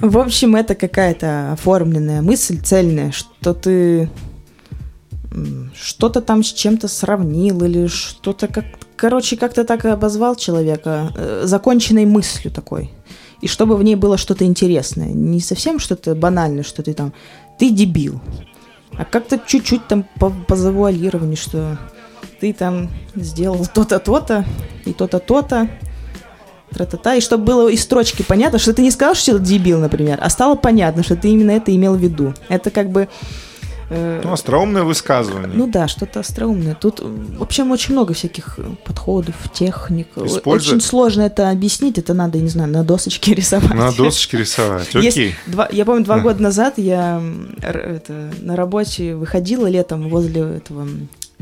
В общем, это какая-то оформленная мысль цельная, что ты что-то там с чем-то сравнил или что-то как... Короче, как-то так обозвал человека, э, законченной мыслью такой. И чтобы в ней было что-то интересное. Не совсем что-то банальное, что ты там... Ты дебил. А как-то чуть-чуть там по, по завуалированию, что ты там сделал то-то, то-то, и то-то, то-то, тра-та-та, и чтобы было из строчки понятно, что ты не сказал, что это дебил, например, а стало понятно, что ты именно это имел в виду. Это как бы... Э, ну, остроумное высказывание. Ну да, что-то остроумное. Тут, в общем, очень много всяких подходов, техник. Используя... Очень сложно это объяснить, это надо, не знаю, на досочке рисовать. На досочке рисовать, окей. Есть два, я помню, два года назад я это, на работе выходила летом возле этого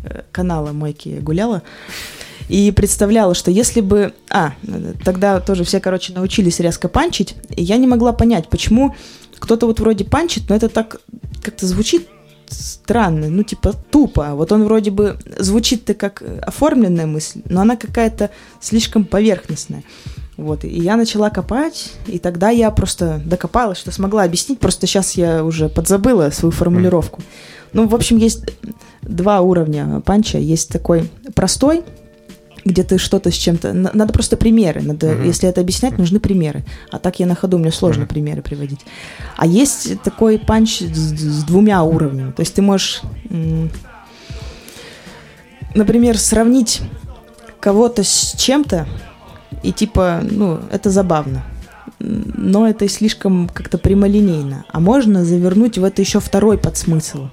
э, канала Мойки гуляла, и представляла, что если бы... А, тогда тоже все, короче, научились резко панчить, и я не могла понять, почему кто-то вот вроде панчит, но это так как-то звучит странно, ну типа тупо. Вот он вроде бы звучит-то как оформленная мысль, но она какая-то слишком поверхностная. Вот, и я начала копать, и тогда я просто докопалась, что смогла объяснить, просто сейчас я уже подзабыла свою формулировку. Ну, в общем, есть два уровня панча. Есть такой простой, где ты что-то с чем-то... Надо просто примеры. Надо, mm-hmm. Если это объяснять, нужны примеры. А так я на ходу, мне сложно mm-hmm. примеры приводить. А есть такой панч с, с двумя уровнями. То есть ты можешь, например, сравнить кого-то с чем-то, и типа, ну, это забавно. Но это слишком как-то прямолинейно. А можно завернуть в это еще второй подсмысл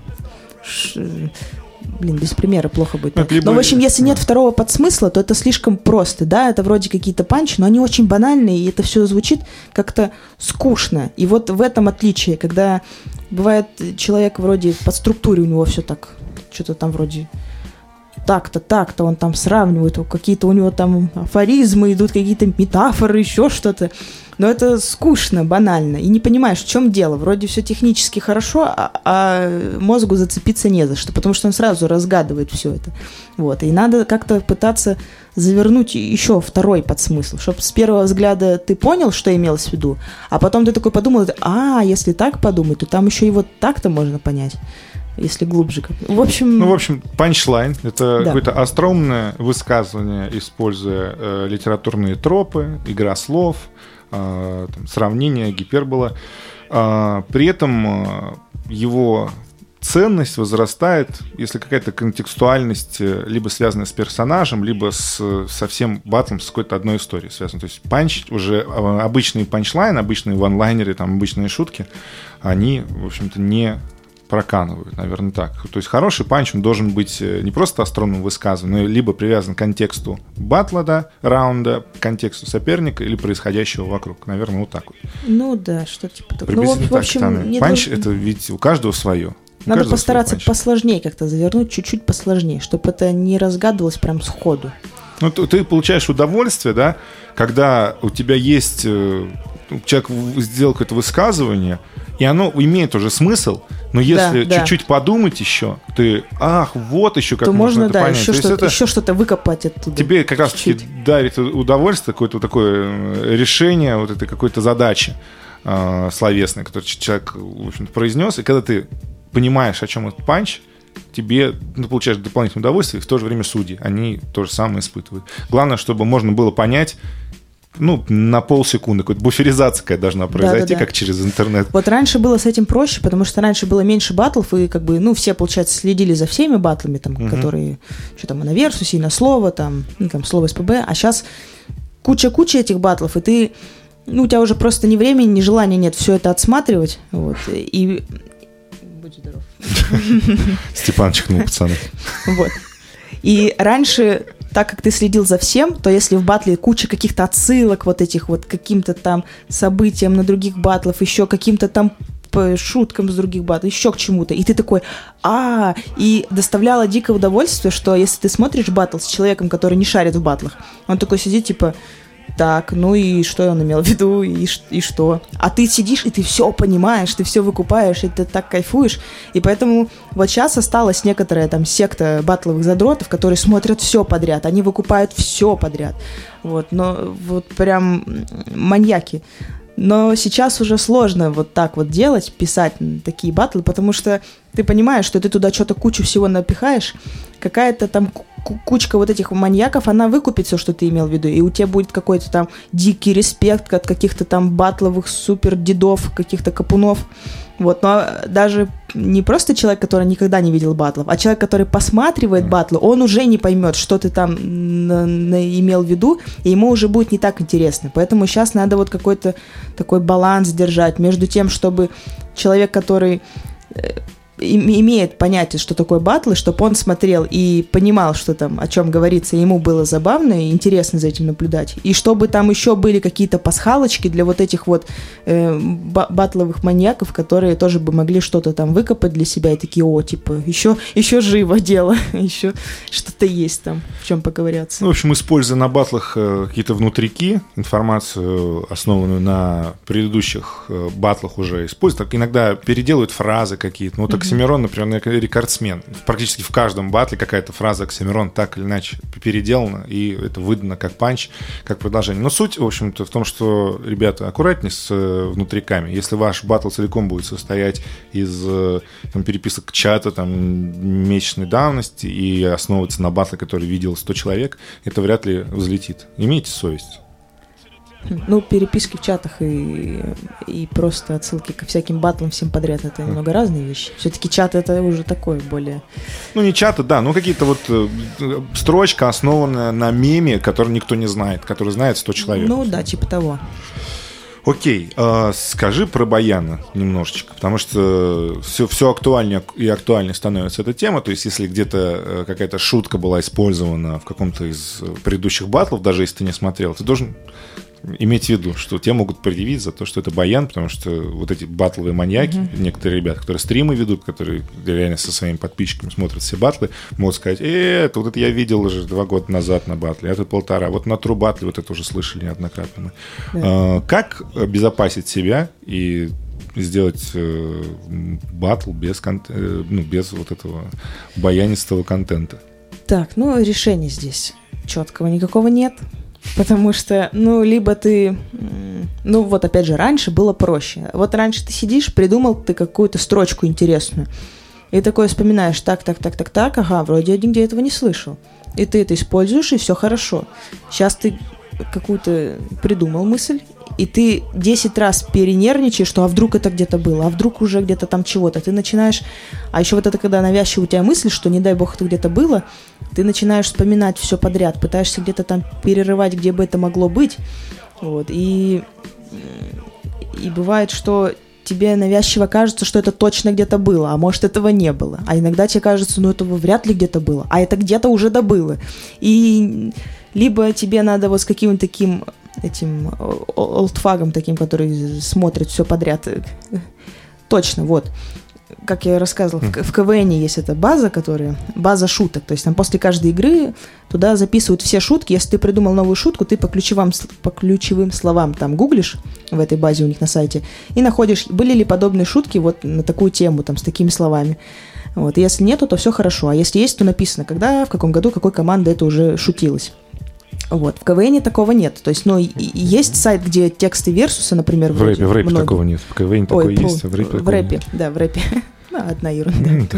блин, без примера плохо будет. Либо... Но, в общем, если нет второго подсмысла, то это слишком просто, да, это вроде какие-то панчи, но они очень банальные, и это все звучит как-то скучно. И вот в этом отличие, когда бывает человек вроде по структуре у него все так, что-то там вроде так-то, так-то, он там сравнивает, какие-то у него там афоризмы идут, какие-то метафоры, еще что-то. Но это скучно, банально, и не понимаешь, в чем дело. Вроде все технически хорошо, а, а мозгу зацепиться не за что, потому что он сразу разгадывает все это. Вот, и надо как-то пытаться завернуть еще второй подсмысл, чтобы с первого взгляда ты понял, что имелось в виду, а потом ты такой подумал, а, если так подумать, то там еще и вот так-то можно понять если глубже. В общем... Ну, в общем, панчлайн — это да. какое-то остроумное высказывание, используя э, литературные тропы, игра слов, э, там, сравнение, гипербола. Э, при этом э, его ценность возрастает, если какая-то контекстуальность э, либо связанная с персонажем, либо с совсем батлом, с какой-то одной историей связана. То есть панч, уже а, обычные панчлайн, обычные ванлайнеры, там, обычные шутки, они, в общем-то, не проканывают, наверное, так. То есть хороший панч, он должен быть э, не просто остроумным высказыванием, но либо привязан к контексту батла, да, раунда, к контексту соперника или происходящего вокруг. Наверное, вот так вот. Ну да, что типа такого. Ну, в общем, так, панч должен... это ведь у каждого свое. У Надо каждого постараться посложнее как-то завернуть, чуть-чуть посложнее, чтобы это не разгадывалось прям сходу. Ну, ты, ты получаешь удовольствие, да, когда у тебя есть э, человек сделал какое-то высказывание, и оно имеет уже смысл, но если да, чуть-чуть да. подумать еще, ты, ах, вот еще как то можно, можно это да, понять. Еще, что-то, еще что-то выкопать оттуда. Тебе как раз-таки дарит удовольствие, какое-то такое э, решение вот этой какой-то задачи э, словесной, которую человек, в общем произнес, и когда ты понимаешь, о чем этот панч, тебе ну, получаешь дополнительное удовольствие, и в то же время судьи, они то же самое испытывают. Главное, чтобы можно было понять, ну, на полсекунды, какая-то буферизация какая должна произойти, да, да, да. как через интернет. Вот раньше было с этим проще, потому что раньше было меньше батлов, и как бы, ну, все, получается, следили за всеми батлами, там, угу. которые, что там, и на Версусе, и на Слово, там, ну, там, Слово СПБ, а сейчас куча-куча этих батлов, и ты, ну, у тебя уже просто ни времени, ни желания нет все это отсматривать, вот, и... Будь здоров. Степан чихнул, пацаны. Вот. И раньше так как ты следил за всем, то если в батле куча каких-то отсылок вот этих вот каким-то там событиям на других батлов, еще каким-то там шуткам с других батлов, еще к чему-то. И ты такой, а, и доставляло дикое удовольствие, что если ты смотришь батл с человеком, который не шарит в батлах, он такой сидит, типа, так, ну и что он имел в виду, и, и что? А ты сидишь, и ты все понимаешь, ты все выкупаешь, и ты так кайфуешь. И поэтому вот сейчас осталась некоторая там секта батловых задротов, которые смотрят все подряд, они выкупают все подряд. Вот, но вот прям маньяки. Но сейчас уже сложно вот так вот делать, писать такие батлы, потому что ты понимаешь, что ты туда что-то кучу всего напихаешь, какая-то там кучка вот этих маньяков, она выкупит все, что ты имел в виду, и у тебя будет какой-то там дикий респект от каких-то там батловых супер дедов, каких-то капунов. Вот, но даже не просто человек, который никогда не видел батлов, а человек, который посматривает батлы, он уже не поймет, что ты там имел в виду, и ему уже будет не так интересно. Поэтому сейчас надо вот какой-то такой баланс держать между тем, чтобы человек, который э, имеет понятие, что такое батлы, чтобы он смотрел и понимал, что там, о чем говорится, ему было забавно и интересно за этим наблюдать. И чтобы там еще были какие-то пасхалочки для вот этих вот э, батловых маньяков, которые тоже бы могли что-то там выкопать для себя и такие, о, типа, еще, еще живо дело, еще что-то есть там, в чем поговорятся. Ну, в общем, используя на батлах э, какие-то внутрики, информацию, основанную на предыдущих э, батлах уже используют, иногда переделывают фразы какие-то, ну, так Оксимирон, например, рекордсмен. Практически в каждом батле какая-то фраза Оксимирон так или иначе переделана, и это выдано как панч, как продолжение. Но суть, в общем-то, в том, что, ребята, аккуратнее с э, внутриками. Если ваш батл целиком будет состоять из э, там, переписок чата, там, месячной давности и основываться на батле, который видел 100 человек, это вряд ли взлетит. Имейте совесть. Ну, переписки в чатах и, и просто отсылки ко всяким батлам всем подряд это немного разные вещи. Все-таки чат это уже такое более. Ну, не чаты, да, ну какие-то вот э, строчка, основанная на меме, который никто не знает, который знает 100 человек. Ну да, типа того. Окей, э, скажи про Баяна немножечко, потому что все, все актуальнее и актуальнее становится эта тема. То есть, если где-то э, какая-то шутка была использована в каком-то из предыдущих батлов, даже если ты не смотрел, ты должен иметь в виду, что тебе могут предъявить за то, что это баян, потому что вот эти батловые маньяки, mm-hmm. некоторые ребята, которые стримы ведут, которые реально со своими подписчиками смотрят все батлы, могут сказать, э, это вот это я видел уже два года назад на батле, это полтора, вот на тру батле вот это уже слышали неоднократно. Yeah. А, как обезопасить себя и сделать э, батл без, кон- э, ну, без вот этого баянистого контента? Так, ну решения здесь четкого никакого нет. Потому что, ну, либо ты, ну, вот опять же, раньше было проще. Вот раньше ты сидишь, придумал ты какую-то строчку интересную. И такой вспоминаешь, так, так, так, так, так, ага, вроде я нигде этого не слышал. И ты это используешь, и все хорошо. Сейчас ты какую-то придумал мысль, и ты 10 раз перенервничаешь, что а вдруг это где-то было, а вдруг уже где-то там чего-то. Ты начинаешь... А еще вот это, когда навязчивая у тебя мысль, что не дай бог это где-то было, ты начинаешь вспоминать все подряд, пытаешься где-то там перерывать, где бы это могло быть. Вот. И, и бывает, что тебе навязчиво кажется, что это точно где-то было, а может этого не было. А иногда тебе кажется, ну этого вряд ли где-то было, а это где-то уже добыло. И либо тебе надо вот с каким-то таким этим олдфагом таким, который смотрит все подряд. Точно, вот. Как я рассказывала, в, в КВН есть эта база, которая база шуток. То есть там после каждой игры туда записывают все шутки. Если ты придумал новую шутку, ты по ключевым, по ключевым словам там гуглишь в этой базе у них на сайте и находишь, были ли подобные шутки вот на такую тему, там, с такими словами. Вот. И если нету, то все хорошо. А если есть, то написано, когда, в каком году, какой команды это уже шутилось. Вот. В КВН такого нет. То есть, ну, есть сайт, где тексты Версуса, например, в рэпе, в рэпе многие. такого нет. В КВН такое Ой, есть, а в рэпе В рэпе, нет. да, в рэпе. Ну, одна ерунда.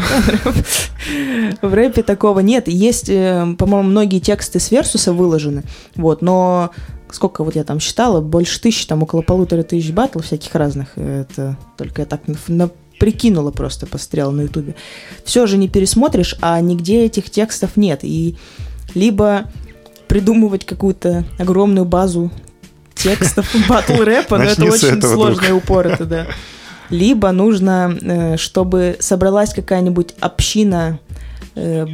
В рэпе такого нет. Есть, э, по-моему, многие тексты с Версуса выложены. Вот, но сколько вот я там считала, больше тысячи, там около полутора тысяч батлов всяких разных. Это только я так на, прикинула просто, пострела на ютубе. Все же не пересмотришь, а нигде этих текстов нет. И либо придумывать какую-то огромную базу текстов батл рэпа, но это очень сложно и упорото, да. Либо нужно, э, чтобы собралась какая-нибудь община э,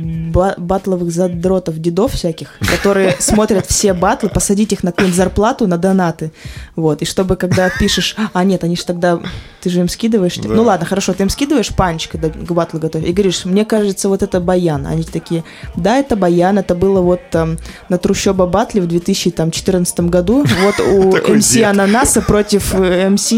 батловых задротов дедов всяких, которые смотрят все батлы, посадить их на какую-нибудь зарплату, на донаты. Вот. И чтобы, когда пишешь, а нет, они же тогда, ты же им скидываешь. Да. Ну ладно, хорошо, ты им скидываешь панч, когда к батлу готовишь, и говоришь, мне кажется, вот это баян. Они такие, да, это баян, это было вот там на Трущоба батле в 2014 году, вот у МС Ананаса против э, МС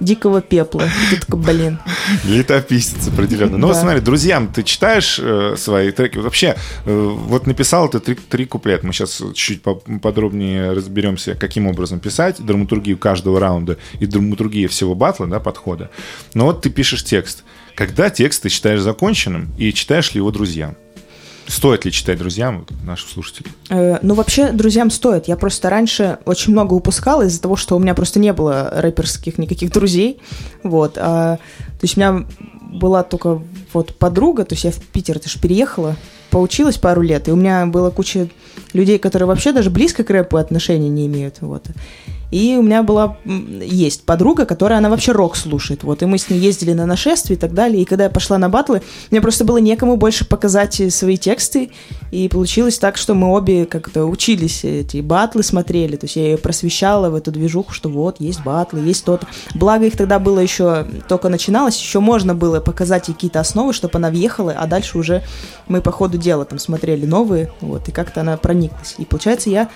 Дикого Пепла. Ты такой, блин. Летописец определенно. Ну, смотри, друзьям, ты читаешь э, свои треки. Вообще, э, вот написал ты три, куплета. Мы сейчас чуть-чуть подробнее разберемся, каким образом писать драматургию каждого раунда и драматургия всего батла, да, подхода. Но вот ты пишешь текст. Когда текст ты считаешь законченным и читаешь ли его друзьям? Стоит ли читать друзьям, нашим слушателям? Э, ну, вообще, друзьям стоит. Я просто раньше очень много упускала из-за того, что у меня просто не было рэперских никаких друзей. Вот. А, то есть у меня была только вот подруга, то есть я в Питер ты же переехала, поучилась пару лет, и у меня была куча людей, которые вообще даже близко к рэпу отношения не имеют, вот. И у меня была, есть подруга, которая, она вообще рок слушает, вот, и мы с ней ездили на нашествие и так далее, и когда я пошла на батлы, мне просто было некому больше показать свои тексты, и получилось так, что мы обе как-то учились эти батлы смотрели, то есть я ее просвещала в эту движуху, что вот, есть батлы, есть то-то. Благо их тогда было еще, только начиналось, еще можно было показать какие-то основы, чтобы она въехала, а дальше уже мы по ходу дела там смотрели новые, вот, и как-то она прониклась. И получается, я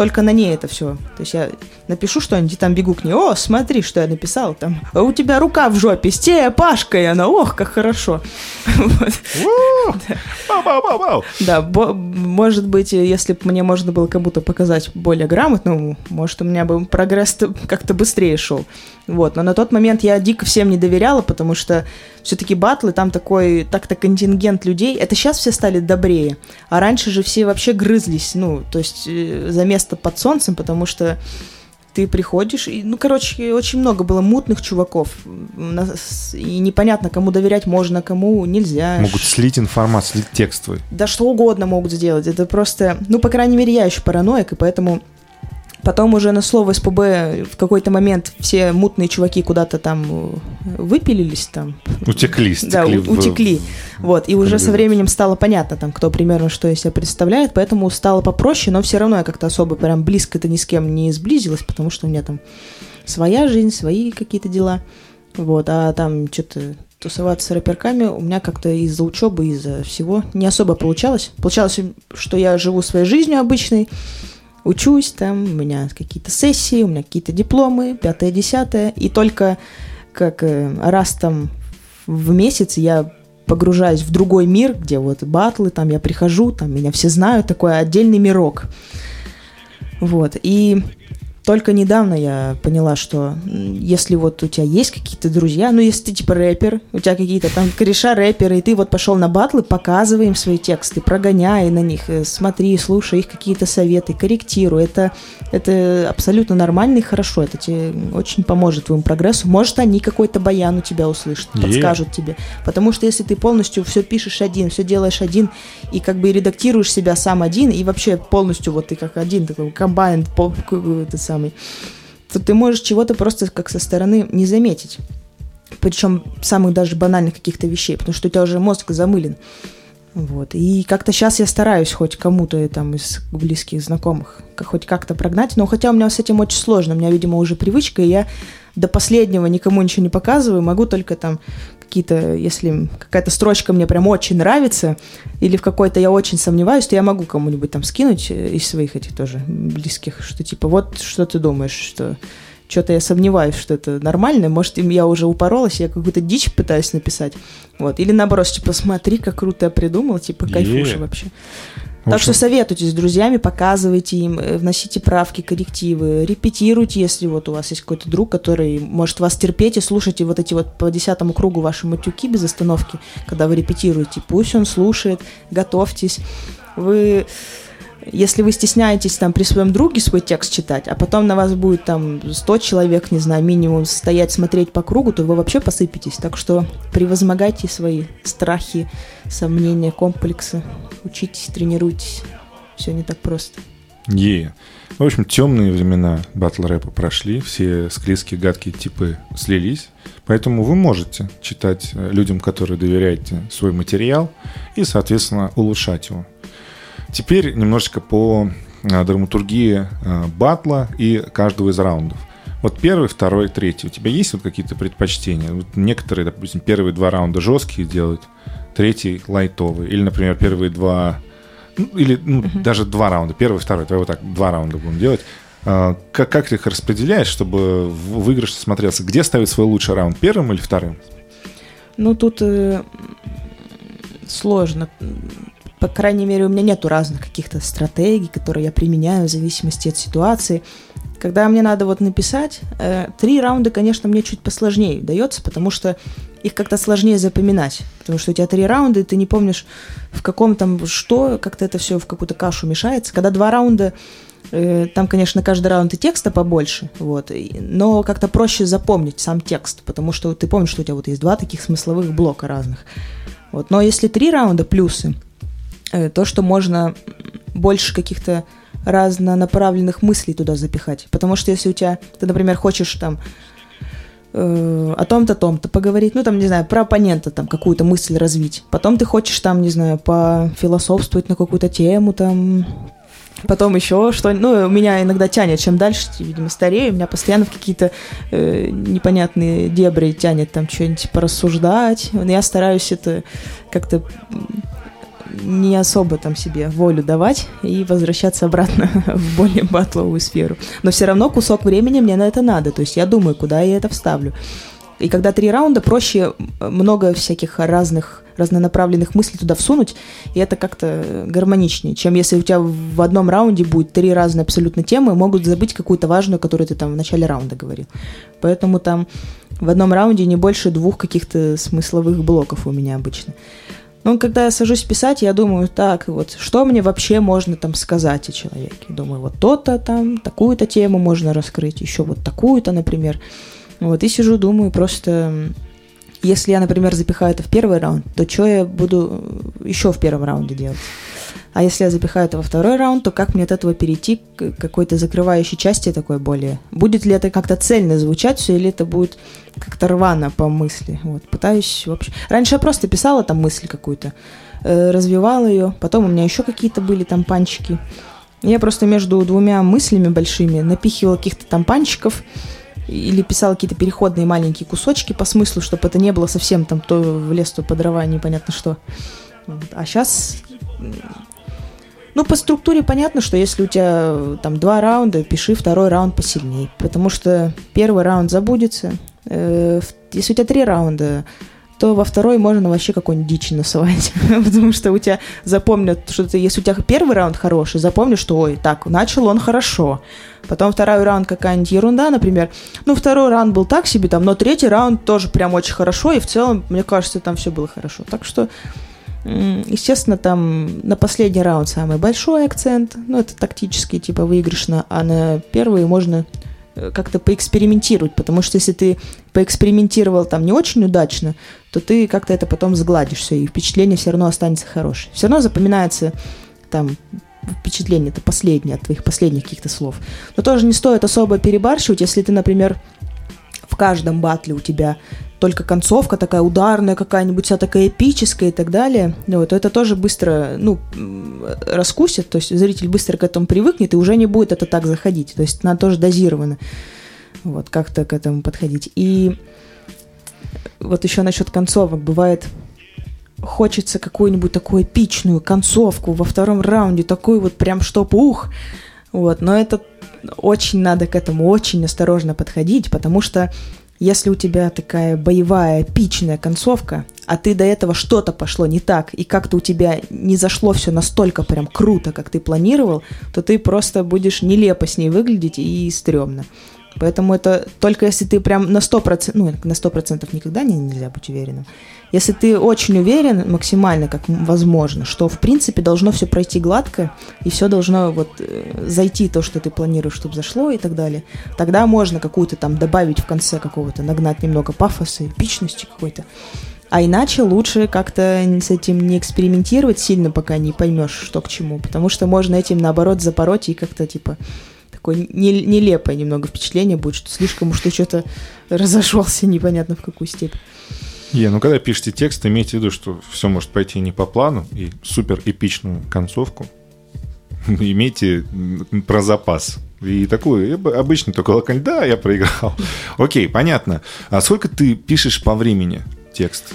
только на ней это все. То есть я напишу что-нибудь, там бегу к ней, о, смотри, что я написал, там, а у тебя рука в жопе, стея, Пашка, и она, ох, как хорошо. Да, может быть, если бы мне можно было кому-то показать более грамотно, может, у меня бы прогресс как-то быстрее шел. Вот, но на тот момент я дико всем не доверяла, потому что все-таки батлы, там такой, так-то контингент людей, это сейчас все стали добрее, а раньше же все вообще грызлись, ну, то есть э, за место под солнцем, потому что ты приходишь, и, ну, короче, очень много было мутных чуваков, и непонятно, кому доверять можно, кому нельзя. Могут слить информацию, слить текст твой. Да что угодно могут сделать, это просто, ну, по крайней мере, я еще параноик, и поэтому Потом уже на слово СПБ в какой-то момент все мутные чуваки куда-то там э, выпилились там. Утекли, Да, в... утекли. Вот, и уже со временем стало понятно там, кто примерно что из себя представляет, поэтому стало попроще, но все равно я как-то особо прям близко-то ни с кем не сблизилась, потому что у меня там своя жизнь, свои какие-то дела. Вот, а там что-то тусоваться с рэперками у меня как-то из-за учебы, из-за всего не особо получалось. Получалось, что я живу своей жизнью обычной, учусь там, у меня какие-то сессии, у меня какие-то дипломы, пятое, десятое, и только как э, раз там в месяц я погружаюсь в другой мир, где вот батлы, там я прихожу, там меня все знают, такой отдельный мирок. Вот, и только недавно я поняла, что если вот у тебя есть какие-то друзья, ну, если ты типа рэпер, у тебя какие-то там кореша рэперы, и ты вот пошел на батлы, показывай им свои тексты, прогоняй на них, э, смотри, слушай их какие-то советы, корректируй. Это, это абсолютно нормально и хорошо. Это тебе очень поможет твоему прогрессу. Может, они какой-то баян у тебя услышат, подскажут yeah. тебе. Потому что если ты полностью все пишешь один, все делаешь один, и как бы редактируешь себя сам один, и вообще полностью вот ты как один такой комбайн, самый, то ты можешь чего-то просто как со стороны не заметить. Причем самых даже банальных каких-то вещей, потому что у тебя уже мозг замылен. Вот. И как-то сейчас я стараюсь хоть кому-то там из близких знакомых хоть как-то прогнать. Но хотя у меня с этим очень сложно. У меня, видимо, уже привычка, и я до последнего никому ничего не показываю. Могу только там какие-то, если какая-то строчка мне прям очень нравится, или в какой-то я очень сомневаюсь, то я могу кому-нибудь там скинуть э, из своих этих тоже близких, что типа вот что ты думаешь, что что-то я сомневаюсь, что это нормально, может, я уже упоролась, я какую-то дичь пытаюсь написать, вот, или наоборот, типа, смотри, как круто я придумал, типа, кайфуша вообще. Так что советуйте с друзьями, показывайте им, э, вносите правки, коррективы, репетируйте, если вот у вас есть какой-то друг, который может вас терпеть и слушайте вот эти вот по десятому кругу ваши матюки без остановки, когда вы репетируете. Пусть он слушает, готовьтесь. Вы если вы стесняетесь там при своем друге свой текст читать, а потом на вас будет там 100 человек, не знаю, минимум стоять, смотреть по кругу, то вы вообще посыпетесь. Так что превозмогайте свои страхи, сомнения, комплексы. Учитесь, тренируйтесь. Все не так просто. Е. В общем, темные времена батл рэпа прошли, все склизкие, гадкие типы слились. Поэтому вы можете читать э, людям, которые доверяете, свой материал и, соответственно, улучшать его. Теперь немножечко по а, драматургии а, батла и каждого из раундов. Вот первый, второй, третий. У тебя есть вот какие-то предпочтения? Вот некоторые, допустим, первые два раунда жесткие делают, третий лайтовый. Или, например, первые два... Ну, или ну, uh-huh. даже два раунда. Первый, второй. Давай вот так, два раунда будем делать. А, как, как ты их распределяешь, чтобы выигрыш смотрелся? Где ставить свой лучший раунд? Первым или вторым? Ну, тут э, сложно по крайней мере, у меня нету разных каких-то стратегий, которые я применяю в зависимости от ситуации. Когда мне надо вот написать, э, три раунда, конечно, мне чуть посложнее дается, потому что их как-то сложнее запоминать. Потому что у тебя три раунда, и ты не помнишь, в каком там что, как-то это все в какую-то кашу мешается. Когда два раунда, э, там, конечно, каждый раунд и текста побольше, вот, но как-то проще запомнить сам текст, потому что ты помнишь, что у тебя вот есть два таких смысловых блока разных. Вот. Но если три раунда плюсы, то, что можно больше каких-то разнонаправленных мыслей туда запихать. Потому что если у тебя, ты, например, хочешь там э, о том-то, том-то поговорить, ну, там, не знаю, про оппонента там какую-то мысль развить. Потом ты хочешь там, не знаю, пофилософствовать на какую-то тему, там, потом еще что Ну, меня иногда тянет, чем дальше, видимо, старею, меня постоянно в какие-то э, непонятные дебри тянет там что-нибудь порассуждать. Я стараюсь это как-то не особо там себе волю давать и возвращаться обратно в более батловую сферу. Но все равно кусок времени мне на это надо. То есть я думаю, куда я это вставлю. И когда три раунда, проще много всяких разных разнонаправленных мыслей туда всунуть, и это как-то гармоничнее, чем если у тебя в одном раунде будет три разные абсолютно темы, могут забыть какую-то важную, которую ты там в начале раунда говорил. Поэтому там в одном раунде не больше двух каких-то смысловых блоков у меня обычно. Ну, когда я сажусь писать, я думаю, так, вот, что мне вообще можно там сказать о человеке? Думаю, вот то-то там, такую-то тему можно раскрыть, еще вот такую-то, например. Вот, и сижу, думаю, просто, если я, например, запихаю это в первый раунд, то что я буду еще в первом раунде делать? А если я запихаю это во второй раунд, то как мне от этого перейти к какой-то закрывающей части такой более? Будет ли это как-то цельно звучать все, или это будет как-то рвано по мысли? Вот, пытаюсь вообще... Раньше я просто писала там мысль какую-то, э, развивала ее, потом у меня еще какие-то были там панчики. Я просто между двумя мыслями большими напихивала каких-то там панчиков, или писала какие-то переходные маленькие кусочки по смыслу, чтобы это не было совсем там то в лес, то по дрова, непонятно что. А сейчас ну, по структуре понятно, что если у тебя э, там два раунда, пиши второй раунд посильнее. Потому что первый раунд забудется. Э, если у тебя три раунда, то во второй можно вообще какой-нибудь дичь насылать. Потому что у тебя запомнят, что ты, если у тебя первый раунд хороший, запомни, что, ой, так, начал он хорошо. Потом второй раунд какая-нибудь ерунда, например. Ну, второй раунд был так себе там, но третий раунд тоже прям очень хорошо, и в целом, мне кажется, там все было хорошо. Так что, естественно, там на последний раунд самый большой акцент, ну, это тактически, типа, выигрышно, а на первый можно Э, как-то поэкспериментировать, потому что если ты поэкспериментировал там не очень удачно, то ты как-то это потом сгладишь все, и впечатление все равно останется хорошее. Все равно запоминается там впечатление, это последнее от твоих последних каких-то слов. Но тоже не стоит особо перебарщивать, если ты, например, в каждом батле у тебя только концовка такая ударная какая-нибудь, вся такая эпическая и так далее, вот, это тоже быстро, ну, раскусит, то есть зритель быстро к этому привыкнет и уже не будет это так заходить, то есть надо тоже дозированно вот, как-то к этому подходить. И вот еще насчет концовок, бывает, хочется какую-нибудь такую эпичную концовку во втором раунде, такую вот прям чтоб ух, вот, но это очень надо к этому очень осторожно подходить, потому что если у тебя такая боевая, эпичная концовка, а ты до этого что-то пошло не так, и как-то у тебя не зашло все настолько прям круто, как ты планировал, то ты просто будешь нелепо с ней выглядеть и стрёмно. Поэтому это только если ты прям на 100%, ну, на 100% никогда не, нельзя быть уверенным. Если ты очень уверен, максимально, как возможно, что, в принципе, должно все пройти гладко, и все должно вот э, зайти то, что ты планируешь, чтобы зашло и так далее, тогда можно какую-то там добавить в конце какого-то, нагнать немного пафоса, эпичности какой-то. А иначе лучше как-то с этим не экспериментировать сильно, пока не поймешь, что к чему. Потому что можно этим, наоборот, запороть и как-то, типа, такое нелепое немного впечатление будет, что слишком уж ты что-то разошелся непонятно в какую степень. Е, ну когда пишете текст, имейте в виду, что все может пойти не по плану, и супер эпичную концовку имейте про запас. И такую, обычно только локаль, да, я проиграл. Окей, понятно. А сколько ты пишешь по времени текст?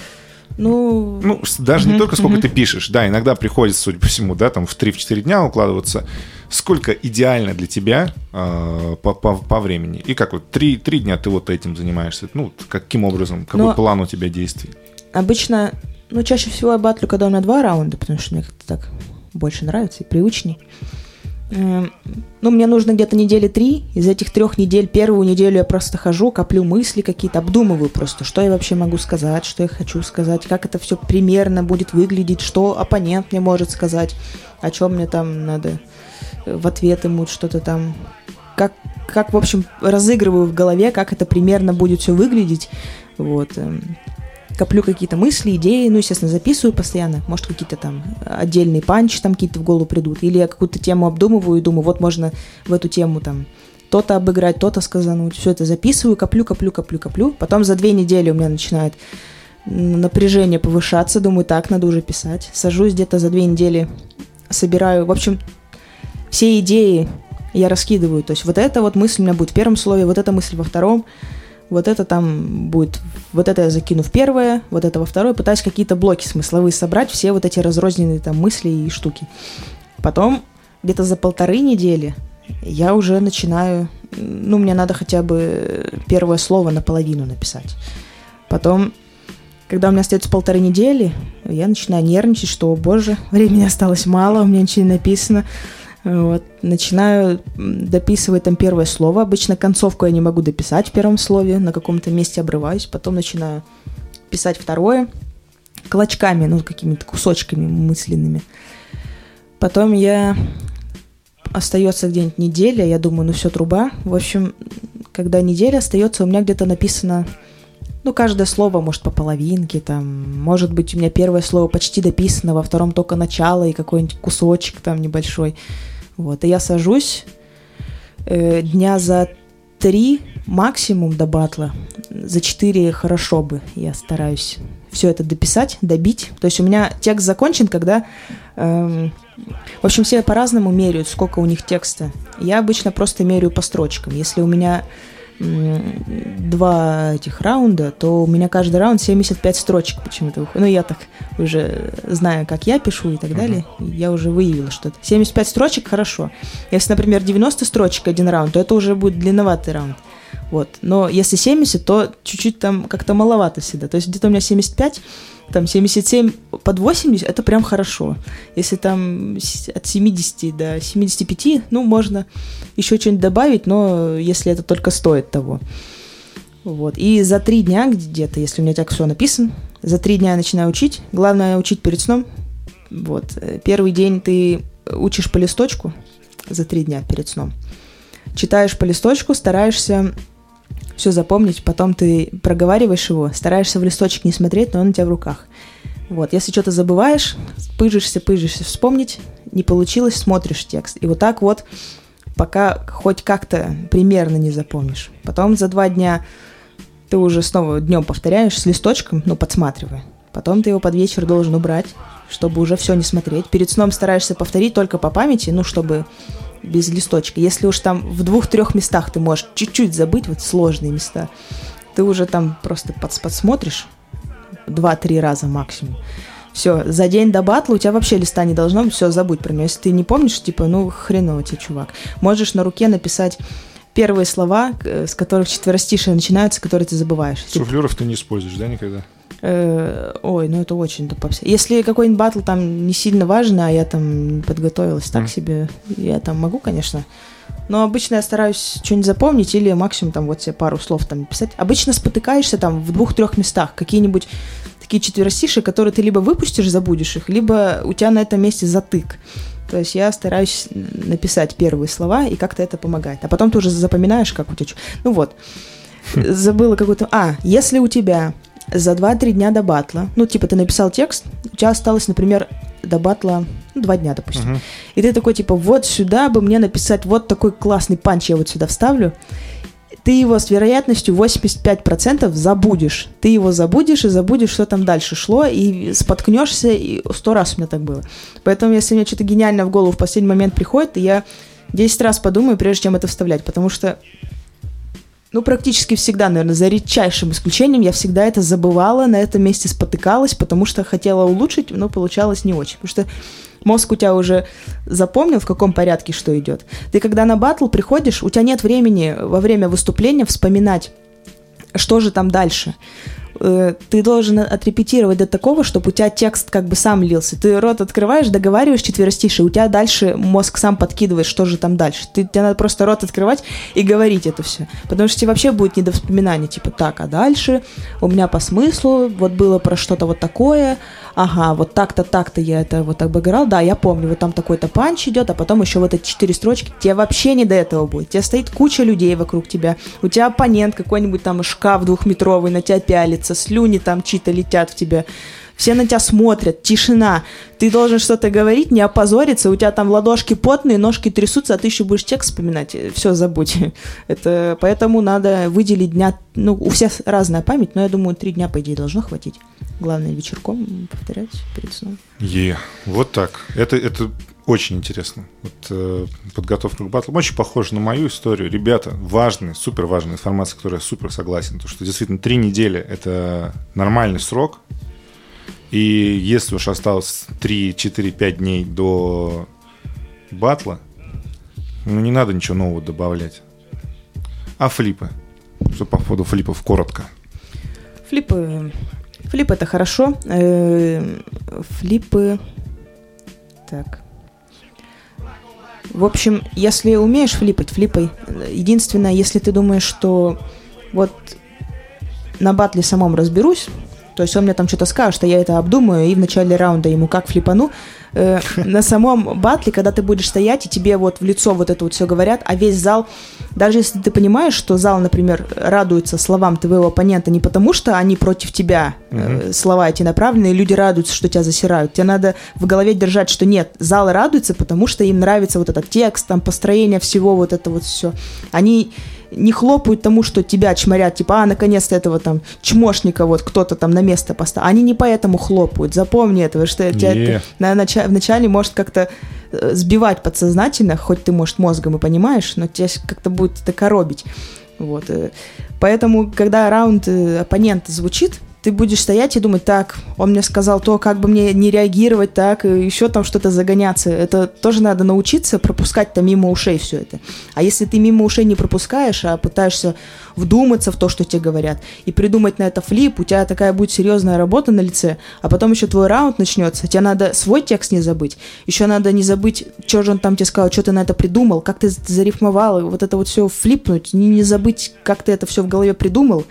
Ну, ну даже не только сколько ты пишешь, да, иногда приходится, судя по всему, да, там в 3-4 дня укладываться. Сколько идеально для тебя э, по, по, по времени? И как вот 3, 3 дня ты вот этим занимаешься? Ну, каким образом, какой Но план у тебя действий? Обычно, ну, чаще всего я батлю, когда у меня два раунда, потому что мне как-то так больше нравится и привычней. Эм, ну, мне нужно где-то недели три. Из этих трех недель, первую неделю я просто хожу, коплю мысли какие-то, обдумываю просто, что я вообще могу сказать, что я хочу сказать, как это все примерно будет выглядеть, что оппонент мне может сказать, о чем мне там надо э, в ответ ему что-то там. Как, как, в общем, разыгрываю в голове, как это примерно будет все выглядеть. Вот. Коплю какие-то мысли, идеи, ну, естественно, записываю постоянно, может, какие-то там отдельные панчи там какие-то в голову придут, или я какую-то тему обдумываю и думаю, вот можно в эту тему там то-то обыграть, то-то сказануть, все это записываю, коплю, коплю, коплю, коплю, потом за две недели у меня начинает напряжение повышаться, думаю, так, надо уже писать, сажусь где-то за две недели, собираю, в общем, все идеи я раскидываю, то есть вот эта вот мысль у меня будет в первом слове, вот эта мысль во втором, вот это там будет, вот это я закину в первое, вот это во второе, пытаюсь какие-то блоки смысловые собрать, все вот эти разрозненные там мысли и штуки. Потом где-то за полторы недели я уже начинаю, ну, мне надо хотя бы первое слово наполовину написать. Потом, когда у меня остается полторы недели, я начинаю нервничать, что, о боже, времени осталось мало, у меня ничего не написано. Вот. Начинаю дописывать там первое слово. Обычно концовку я не могу дописать в первом слове, на каком-то месте обрываюсь. Потом начинаю писать второе клочками, ну, какими-то кусочками мысленными. Потом я остается где-нибудь неделя, я думаю, ну все, труба. В общем, когда неделя остается, у меня где-то написано, ну, каждое слово, может, по половинке, там, может быть, у меня первое слово почти дописано, во втором только начало и какой-нибудь кусочек там небольшой. Вот, и я сажусь э, дня за три максимум до батла, за четыре хорошо бы, я стараюсь все это дописать, добить. То есть у меня текст закончен, когда... Эм, в общем, все по-разному меряют, сколько у них текста. Я обычно просто меряю по строчкам. Если у меня два этих раунда, то у меня каждый раунд 75 строчек почему-то выходит. Ну, я так уже знаю, как я пишу и так uh-huh. далее, я уже выявила что-то. 75 строчек – хорошо. Если, например, 90 строчек один раунд, то это уже будет длинноватый раунд. Вот. Но если 70, то чуть-чуть там как-то маловато всегда. То есть где-то у меня 75, там 77 под 80, это прям хорошо. Если там от 70 до 75, ну, можно еще что-нибудь добавить, но если это только стоит того. Вот. И за три дня где-то, если у меня так все написано, за три дня я начинаю учить. Главное учить перед сном. Вот. Первый день ты учишь по листочку за три дня перед сном. Читаешь по листочку, стараешься все запомнить, потом ты проговариваешь его, стараешься в листочек не смотреть, но он у тебя в руках. Вот, если что-то забываешь, пыжишься, пыжишься, вспомнить, не получилось, смотришь текст. И вот так вот, пока хоть как-то примерно не запомнишь. Потом за два дня ты уже снова днем повторяешь с листочком, ну, подсматривая. Потом ты его под вечер должен убрать, чтобы уже все не смотреть. Перед сном стараешься повторить только по памяти, ну, чтобы без листочка. Если уж там в двух-трех местах ты можешь чуть-чуть забыть, вот сложные места, ты уже там просто под, подсмотришь два-три раза максимум. Все, за день до батла у тебя вообще листа не должно быть, все, забудь про него. Если ты не помнишь, типа, ну, хреново тебе, чувак. Можешь на руке написать первые слова, с которых четверостишие начинаются, которые ты забываешь. Суфлеров ты не используешь, да, никогда? Э, ой, ну это очень попса. Если какой-нибудь батл там не сильно важный, а я там подготовилась так себе, я там могу, конечно. Но обычно я стараюсь что-нибудь запомнить или максимум там вот себе пару слов там писать. Обычно спотыкаешься там в двух-трех местах. Какие-нибудь такие четверостишие, которые ты либо выпустишь, забудешь их, либо у тебя на этом месте затык. То есть я стараюсь написать первые слова, и как-то это помогает. А потом ты уже запоминаешь, как у тебя... Ну вот, забыла какую-то... А, если у тебя за 2-3 дня до батла, ну, типа, ты написал текст, у тебя осталось, например, до батла ну, два дня, допустим. Uh-huh. И ты такой, типа, вот сюда бы мне написать вот такой классный панч, я вот сюда вставлю. Ты его с вероятностью 85% забудешь. Ты его забудешь и забудешь, что там дальше шло, и споткнешься, и сто раз у меня так было. Поэтому, если мне что-то гениальное в голову в последний момент приходит, я 10 раз подумаю, прежде чем это вставлять, потому что ну, практически всегда, наверное, за редчайшим исключением, я всегда это забывала, на этом месте спотыкалась, потому что хотела улучшить, но получалось не очень. Потому что мозг у тебя уже запомнил, в каком порядке что идет. Ты когда на батл приходишь, у тебя нет времени во время выступления вспоминать, что же там дальше. Э, ты должен отрепетировать до такого, чтобы у тебя текст как бы сам лился. Ты рот открываешь, договариваешь четверостишие, у тебя дальше мозг сам подкидывает, что же там дальше. Ты, тебе надо просто рот открывать и говорить это все. Потому что тебе вообще будет не до вспоминания, типа, так, а дальше у меня по смыслу, вот было про что-то вот такое, ага, вот так-то, так-то я это вот обыграл, да, я помню, вот там такой-то панч идет, а потом еще вот эти четыре строчки, тебе вообще не до этого будет. Тебе стоит куча людей вокруг тебя, у тебя оппонент какой-нибудь там шкаф двухметровый на тебя пялится, слюни там чьи-то летят в тебя, все на тебя смотрят, тишина. Ты должен что-то говорить, не опозориться, у тебя там ладошки потные, ножки трясутся, а ты еще будешь текст вспоминать. Все, забудь. Это, поэтому надо выделить дня... Ну, у всех разная память, но я думаю, три дня, по идее, должно хватить. Главное, вечерком повторять перед сном. Е, вот так. Это, это очень интересно. Вот, э, подготовка к батлу очень похожа на мою историю. Ребята, важная, супер важная информация, которая я супер согласен. То, что действительно три недели – это нормальный срок. И если уж осталось 3, 4, 5 дней до батла, ну не надо ничего нового добавлять. А флипы? Что по поводу флипов коротко? Флипы Флип это хорошо. Э, флипы... Так. В общем, если умеешь флипать, флипай. Единственное, если ты думаешь, что вот на батле самом разберусь, то есть он мне там что-то скажет, что я это обдумаю, и в начале раунда ему как флипану. Э, на самом батле, когда ты будешь стоять, и тебе вот в лицо вот это вот все говорят, а весь зал, даже если ты понимаешь, что зал, например, радуется словам твоего оппонента не потому, что они против тебя, э, слова эти направлены, и люди радуются, что тебя засирают. Тебе надо в голове держать, что нет, зал радуется, потому что им нравится вот этот текст, там, построение всего, вот это вот все. Они не хлопают тому, что тебя чморят, типа, а, наконец-то этого там чмошника вот кто-то там на место поставил. Они не поэтому хлопают, запомни этого, что yeah. тебя это на, нач... вначале может как-то э, сбивать подсознательно, хоть ты, может, мозгом и понимаешь, но тебя как-то будет это коробить. Вот. Э. Поэтому, когда раунд э, оппонента звучит, ты будешь стоять и думать, так, он мне сказал то, как бы мне не реагировать, так, и еще там что-то загоняться. Это тоже надо научиться пропускать-то мимо ушей все это. А если ты мимо ушей не пропускаешь, а пытаешься вдуматься в то, что тебе говорят, и придумать на это флип, у тебя такая будет серьезная работа на лице, а потом еще твой раунд начнется, тебе надо свой текст не забыть, еще надо не забыть, что же он там тебе сказал, что ты на это придумал, как ты зарифмовал, вот это вот все флипнуть, не, не забыть, как ты это все в голове придумал,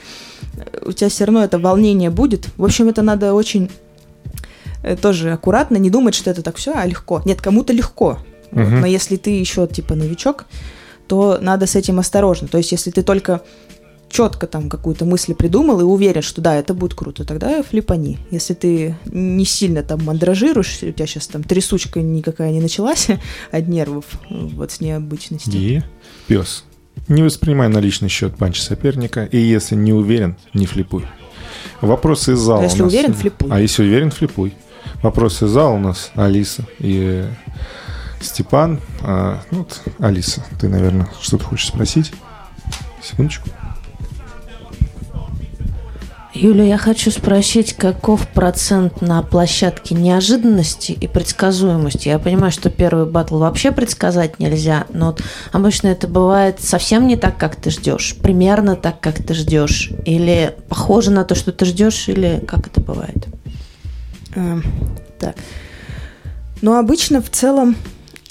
у тебя все равно это волнение будет. В общем, это надо очень э, тоже аккуратно, не думать, что это так все, а легко. Нет, кому-то легко. Угу. Вот, но если ты еще типа новичок, то надо с этим осторожно. То есть, если ты только четко там какую-то мысль придумал и уверен, что да, это будет круто, тогда флипани. Если ты не сильно там мандражируешь, у тебя сейчас там трясучка никакая не началась от нервов, вот с необычности. И пес. Не воспринимай на личный счет панч соперника, и если не уверен, не флипуй. Вопросы из зала. А если уверен, флипуй. А если уверен, флипуй. Вопросы из зала у нас Алиса и Степан. А, ну, вот, Алиса, ты, наверное, что-то хочешь спросить? Секундочку. Юля, я хочу спросить, каков процент на площадке неожиданности и предсказуемости? Я понимаю, что первый батл вообще предсказать нельзя, но вот обычно это бывает совсем не так, как ты ждешь, примерно так, как ты ждешь, или похоже на то, что ты ждешь, или как это бывает? А, так. Ну, обычно в целом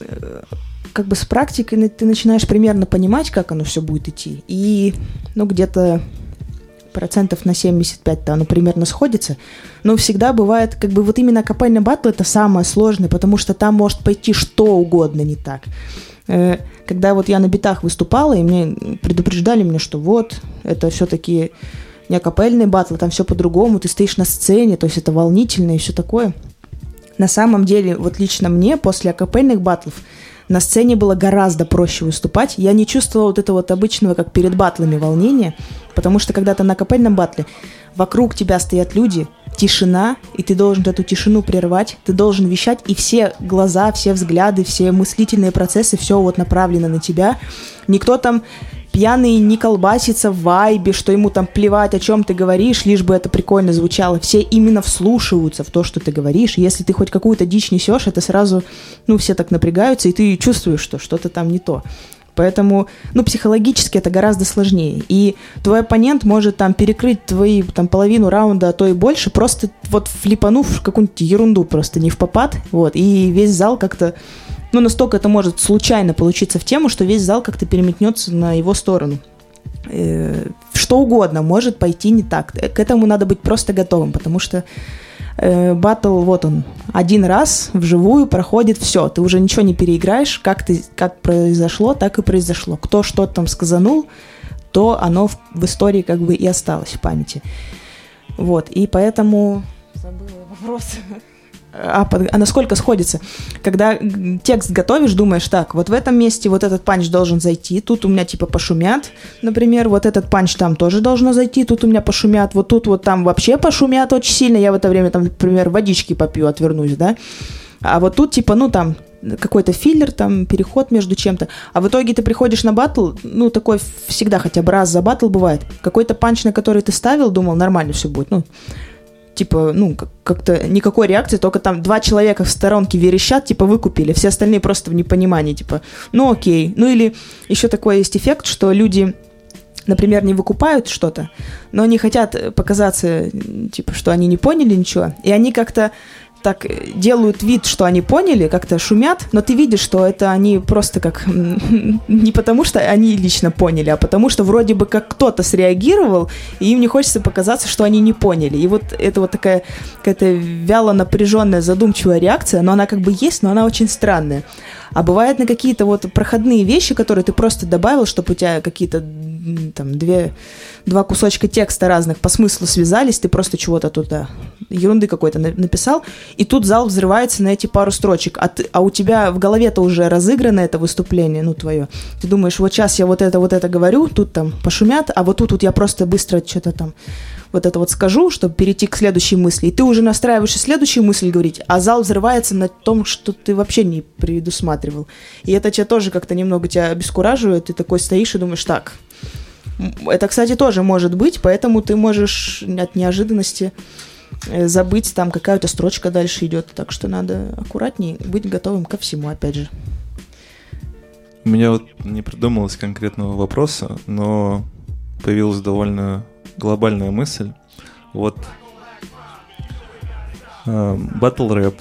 э, как бы с практикой ты начинаешь примерно понимать, как оно все будет идти. И, ну, где-то процентов на 75-то оно примерно сходится. Но всегда бывает, как бы вот именно капельный батл это самое сложное, потому что там может пойти что угодно не так. Э, когда вот я на битах выступала, и мне предупреждали мне, что вот, это все-таки не акапельный батл, там все по-другому, ты стоишь на сцене, то есть это волнительно и все такое. На самом деле, вот лично мне после акапельных батлов на сцене было гораздо проще выступать. Я не чувствовала вот этого вот обычного, как перед батлами, волнения, потому что когда ты на капельном батле, вокруг тебя стоят люди, тишина, и ты должен эту тишину прервать, ты должен вещать, и все глаза, все взгляды, все мыслительные процессы, все вот направлено на тебя. Никто там пьяный не колбасится в вайбе, что ему там плевать, о чем ты говоришь, лишь бы это прикольно звучало. Все именно вслушиваются в то, что ты говоришь. Если ты хоть какую-то дичь несешь, это сразу, ну, все так напрягаются, и ты чувствуешь, что что-то там не то. Поэтому, ну, психологически это гораздо сложнее. И твой оппонент может там перекрыть твои там половину раунда, а то и больше, просто вот флипанув какую-нибудь ерунду просто не в попад, вот, и весь зал как-то ну, настолько это может случайно получиться в тему, что весь зал как-то переметнется на его сторону. Э, что угодно может пойти не так. К этому надо быть просто готовым, потому что э, батл, вот он, один раз вживую проходит все. Ты уже ничего не переиграешь. Как, ты, как произошло, так и произошло. Кто что там сказанул, то оно в, в истории как бы и осталось в памяти. Вот, и поэтому... Забыла вопрос а, а насколько сходится. Когда текст готовишь, думаешь, так, вот в этом месте вот этот панч должен зайти, тут у меня типа пошумят, например, вот этот панч там тоже должно зайти, тут у меня пошумят, вот тут вот там вообще пошумят очень сильно, я в это время там, например, водички попью, отвернусь, да, а вот тут типа, ну там, какой-то филлер, там, переход между чем-то. А в итоге ты приходишь на батл, ну, такой всегда хотя бы раз за батл бывает. Какой-то панч, на который ты ставил, думал, нормально все будет. Ну, типа, ну, как-то никакой реакции, только там два человека в сторонке верещат, типа, выкупили, все остальные просто в непонимании, типа, ну окей. Ну или еще такой есть эффект, что люди например, не выкупают что-то, но они хотят показаться, типа, что они не поняли ничего, и они как-то так делают вид, что они поняли, как-то шумят, но ты видишь, что это они просто как не потому, что они лично поняли, а потому что вроде бы как кто-то среагировал, и им не хочется показаться, что они не поняли. И вот это вот такая какая-то вяло напряженная, задумчивая реакция, но она как бы есть, но она очень странная. А бывает на какие-то вот проходные вещи, которые ты просто добавил, чтобы у тебя какие-то там две, два кусочка текста разных по смыслу связались, ты просто чего-то туда, ерунды какой-то написал, и тут зал взрывается на эти пару строчек, а, ты, а у тебя в голове-то уже разыграно это выступление, ну, твое. Ты думаешь, вот сейчас я вот это, вот это говорю, тут там пошумят, а вот тут вот я просто быстро что-то там вот это вот скажу, чтобы перейти к следующей мысли, и ты уже настраиваешься следующую мысль говорить, а зал взрывается на том, что ты вообще не предусматривал. И это тебя тоже как-то немного тебя обескураживает, ты такой стоишь и думаешь, так, Это, кстати, тоже может быть, поэтому ты можешь от неожиданности э, забыть, там какая-то строчка дальше идет. Так что надо аккуратнее быть готовым ко всему, опять же. У меня вот не придумалось конкретного вопроса, но появилась довольно глобальная мысль. Вот батл э, рэп,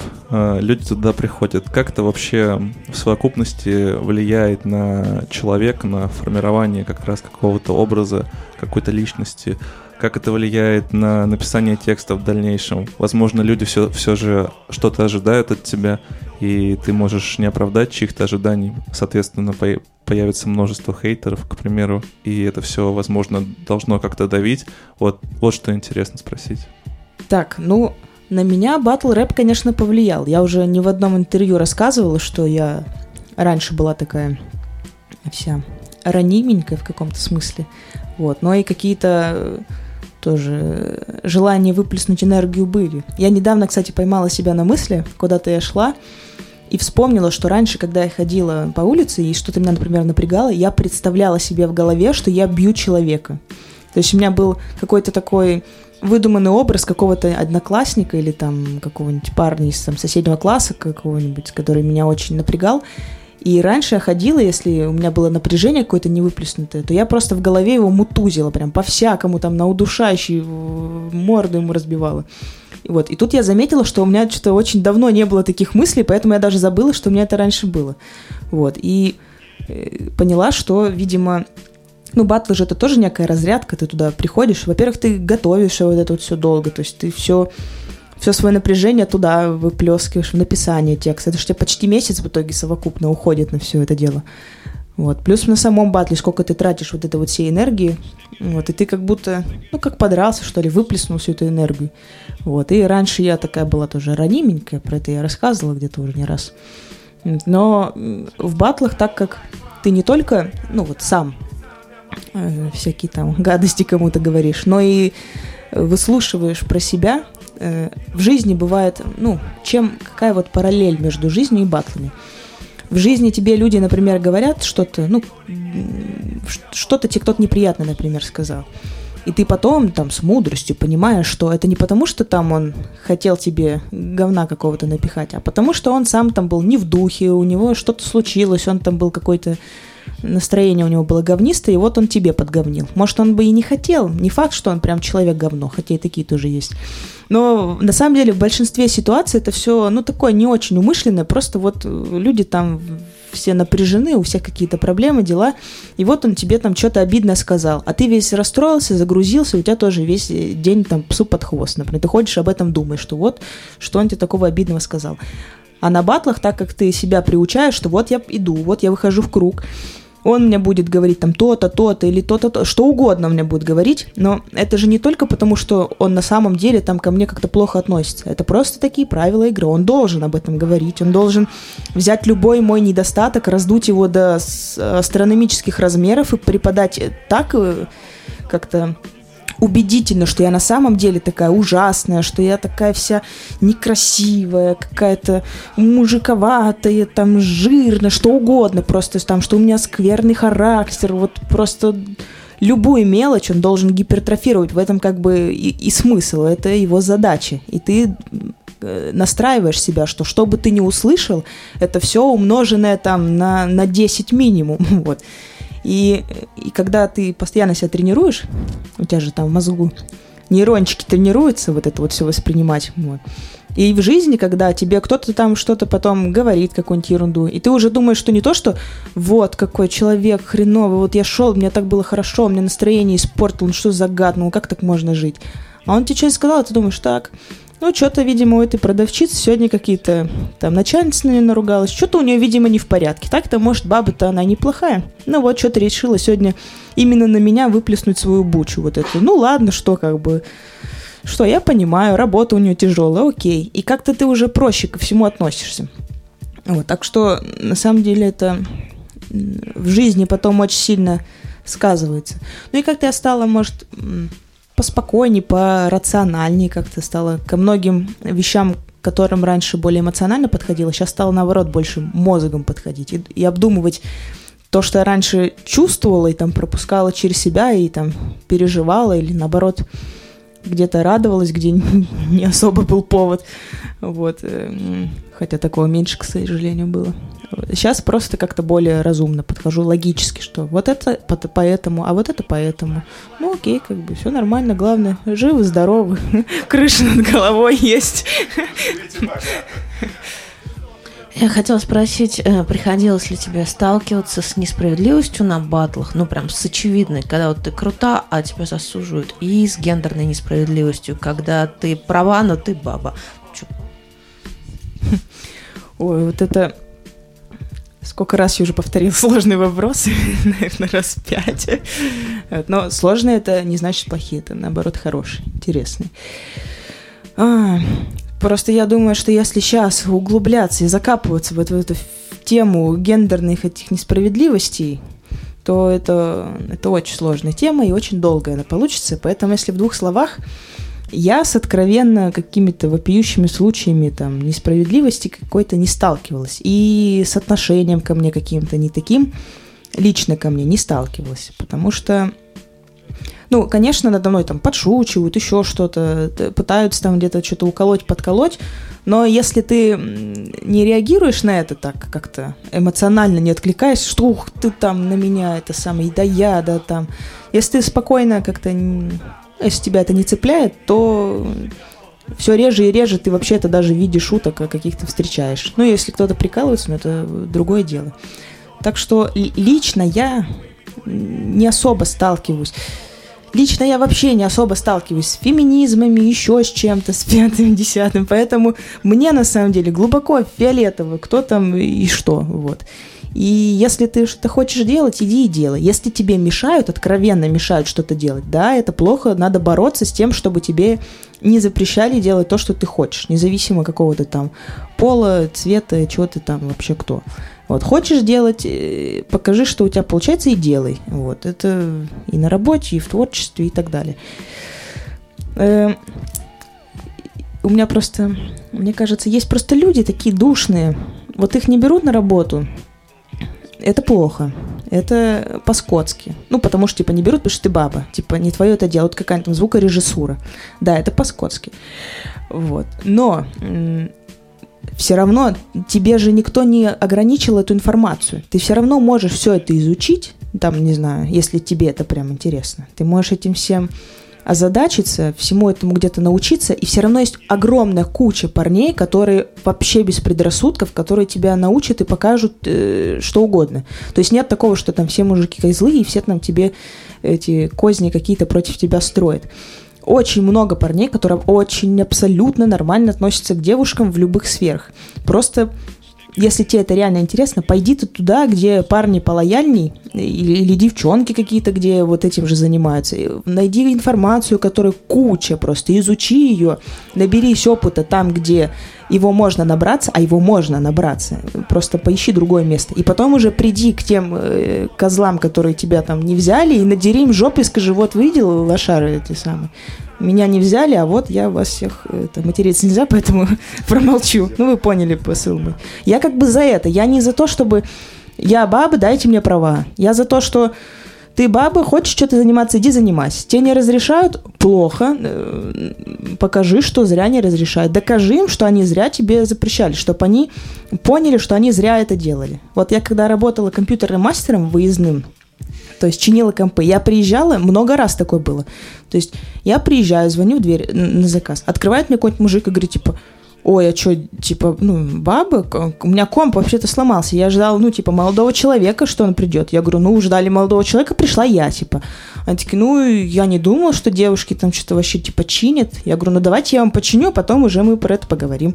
люди туда приходят. Как это вообще в совокупности влияет на человека, на формирование как раз какого-то образа, какой-то личности? Как это влияет на написание текста в дальнейшем? Возможно, люди все, все же что-то ожидают от тебя, и ты можешь не оправдать чьих-то ожиданий. Соответственно, появится множество хейтеров, к примеру, и это все, возможно, должно как-то давить. Вот, вот что интересно спросить. Так, ну, на меня батл рэп, конечно, повлиял. Я уже не в одном интервью рассказывала, что я раньше была такая вся ранименькая в каком-то смысле. Вот. Но и какие-то тоже желания выплеснуть энергию были. Я недавно, кстати, поймала себя на мысли, куда-то я шла, и вспомнила, что раньше, когда я ходила по улице и что-то меня, например, напрягало, я представляла себе в голове, что я бью человека. То есть у меня был какой-то такой выдуманный образ какого-то одноклассника или там какого-нибудь парня из там, соседнего класса какого-нибудь, который меня очень напрягал. И раньше я ходила, если у меня было напряжение какое-то невыплеснутое, то я просто в голове его мутузила, прям по-всякому, там, на удушающий морду ему разбивала. Вот, и тут я заметила, что у меня что-то очень давно не было таких мыслей, поэтому я даже забыла, что у меня это раньше было. Вот, и э, поняла, что, видимо, ну, батл же это тоже некая разрядка, ты туда приходишь. Во-первых, ты готовишь вот это вот все долго, то есть ты все все свое напряжение туда выплескиваешь в написание текста. Это же тебе почти месяц в итоге совокупно уходит на все это дело. Вот. Плюс на самом батле, сколько ты тратишь вот этой вот всей энергии, вот, и ты как будто, ну, как подрался, что ли, выплеснул всю эту энергию. Вот. И раньше я такая была тоже ранименькая, про это я рассказывала где-то уже не раз. Но в батлах, так как ты не только, ну, вот сам всякие там гадости кому-то говоришь, но и выслушиваешь про себя. Э, в жизни бывает, ну, чем, какая вот параллель между жизнью и батлами. В жизни тебе люди, например, говорят что-то, ну, что-то тебе кто-то неприятно, например, сказал. И ты потом там с мудростью понимаешь, что это не потому, что там он хотел тебе говна какого-то напихать, а потому что он сам там был не в духе, у него что-то случилось, он там был какой-то настроение у него было говнистое, и вот он тебе подговнил. Может, он бы и не хотел. Не факт, что он прям человек говно, хотя и такие тоже есть. Но на самом деле в большинстве ситуаций это все, ну, такое не очень умышленное, просто вот люди там все напряжены, у всех какие-то проблемы, дела, и вот он тебе там что-то обидно сказал, а ты весь расстроился, загрузился, у тебя тоже весь день там псу под хвост, например, ты ходишь об этом думаешь, что вот, что он тебе такого обидного сказал. А на батлах, так как ты себя приучаешь, что вот я иду, вот я выхожу в круг, он мне будет говорить там то-то, то-то или то-то, то, что угодно мне будет говорить, но это же не только потому, что он на самом деле там ко мне как-то плохо относится. Это просто такие правила игры. Он должен об этом говорить, он должен взять любой мой недостаток, раздуть его до астрономических размеров и преподать так э, как-то убедительно, что я на самом деле такая ужасная, что я такая вся некрасивая, какая-то мужиковатая, там жирная, что угодно, просто там, что у меня скверный характер, вот просто любую мелочь он должен гипертрофировать. В этом как бы и, и смысл, это его задача. И ты э, настраиваешь себя, что что бы ты ни услышал, это все умноженное там на, на 10 минимум. Вот. И, и когда ты постоянно себя тренируешь, у тебя же там в мозгу нейрончики тренируются вот это вот все воспринимать. Вот. И в жизни, когда тебе кто-то там что-то потом говорит, какую-нибудь ерунду, и ты уже думаешь, что не то, что вот какой человек хреновый, вот я шел, мне так было хорошо, мне настроение испортил, ну что за гад, ну как так можно жить? А он тебе что-то сказал, а ты думаешь, так, ну, что-то, видимо, у этой продавщицы сегодня какие-то там начальница на нее наругалась. Что-то у нее, видимо, не в порядке. Так-то, может, баба-то она неплохая. Ну вот, что-то решила сегодня именно на меня выплеснуть свою бучу вот эту. Ну ладно, что как бы... Что, я понимаю, работа у нее тяжелая, окей. И как-то ты уже проще ко всему относишься. Вот, так что, на самом деле, это в жизни потом очень сильно сказывается. Ну и как-то я стала, может, поспокойнее, порациональнее как-то стало ко многим вещам, которым раньше более эмоционально подходила, сейчас стало наоборот больше мозгом подходить и, и обдумывать то, что я раньше чувствовала и там пропускала через себя и там переживала или наоборот где-то радовалась, где не особо был повод. Вот. Хотя такого меньше, к сожалению, было. Сейчас просто как-то более разумно подхожу, логически, что вот это по- поэтому, а вот это поэтому. Ну окей, как бы все нормально, главное, живы, здоровы, крыша над головой есть. Я хотела спросить, э, приходилось ли тебе сталкиваться с несправедливостью на батлах, ну прям с очевидной, когда вот ты крута, а тебя засуживают, и с гендерной несправедливостью, когда ты права, но ты баба. Ой, вот это... Сколько раз я уже повторил сложный вопрос, наверное, раз пять. Но сложные это не значит плохие, это наоборот хорошие, интересные. А, просто я думаю, что если сейчас углубляться и закапываться вот в эту тему гендерных этих несправедливостей, то это, это очень сложная тема и очень долгая она получится. Поэтому, если в двух словах, я с откровенно какими-то вопиющими случаями там несправедливости какой-то не сталкивалась. И с отношением ко мне каким-то не таким лично ко мне не сталкивалась. Потому что, ну, конечно, надо мной там подшучивают, еще что-то, пытаются там где-то что-то уколоть, подколоть. Но если ты не реагируешь на это так как-то эмоционально, не откликаешься, что ух ты там на меня, это самое, да я, да там. Если ты спокойно как-то если тебя это не цепляет, то все реже и реже ты вообще это даже в виде шуток каких-то встречаешь. Ну, если кто-то прикалывается, ну, это другое дело. Так что ли- лично я не особо сталкиваюсь. Лично я вообще не особо сталкиваюсь с феминизмами, еще с чем-то, с пятым, десятым. Поэтому мне на самом деле глубоко фиолетово, кто там и что. Вот. И если ты что-то хочешь делать, иди и делай. Если тебе мешают, откровенно мешают что-то делать, да, это плохо, надо бороться с тем, чтобы тебе не запрещали делать то, что ты хочешь, независимо какого-то там пола, цвета, чего ты там вообще кто. Вот, хочешь делать, э, покажи, что у тебя получается, и делай. Вот, это и на работе, и в творчестве, и так далее. Э, У меня просто, мне кажется, есть просто люди такие душные. Вот их не берут на работу, это плохо. Это по-скотски. Ну, потому что, типа, не берут, потому что ты баба. Типа, не твое это дело, вот какая-то там звукорежиссура. Да, это по-скотски. Вот. Но все равно тебе же никто не ограничил эту информацию. Ты все равно можешь все это изучить, там, не знаю, если тебе это прям интересно. Ты можешь этим всем озадачиться, всему этому где-то научиться, и все равно есть огромная куча парней, которые вообще без предрассудков, которые тебя научат и покажут э, что угодно. То есть нет такого, что там все мужики злые, и все там тебе эти козни какие-то против тебя строят. Очень много парней, которые очень абсолютно нормально относятся к девушкам в любых сферах. Просто если тебе это реально интересно, пойди ты туда, где парни полояльней, или, или девчонки какие-то, где вот этим же занимаются. Найди информацию, которая куча просто, изучи ее, наберись опыта там, где его можно набраться, а его можно набраться. Просто поищи другое место. И потом уже приди к тем э, козлам, которые тебя там не взяли, и надери им жопу и скажи, вот видел лошары эти самые. Меня не взяли, а вот я вас всех... Это, материться нельзя, поэтому промолчу. Ну, вы поняли посыл мой. Я как бы за это. Я не за то, чтобы... Я баба, дайте мне права. Я за то, что ты баба, хочешь что-то заниматься, иди занимайся. Тебе не разрешают, плохо. Э, Покажи, что зря не разрешают. Докажи им, что они зря тебе запрещали, чтобы они поняли, что они зря это делали. Вот я когда работала компьютерным мастером выездным, то есть чинила компы. Я приезжала, много раз такое было. То есть я приезжаю, звоню в дверь на заказ. Открывает мне какой-нибудь мужик и говорит, типа, ой, а что, типа, ну, баба, к- у меня комп вообще-то сломался. Я ждал, ну, типа, молодого человека, что он придет. Я говорю, ну, ждали молодого человека, пришла я, типа. Они такие, ну, я не думала, что девушки там что-то вообще, типа, чинят. Я говорю, ну, давайте я вам починю, потом уже мы про это поговорим.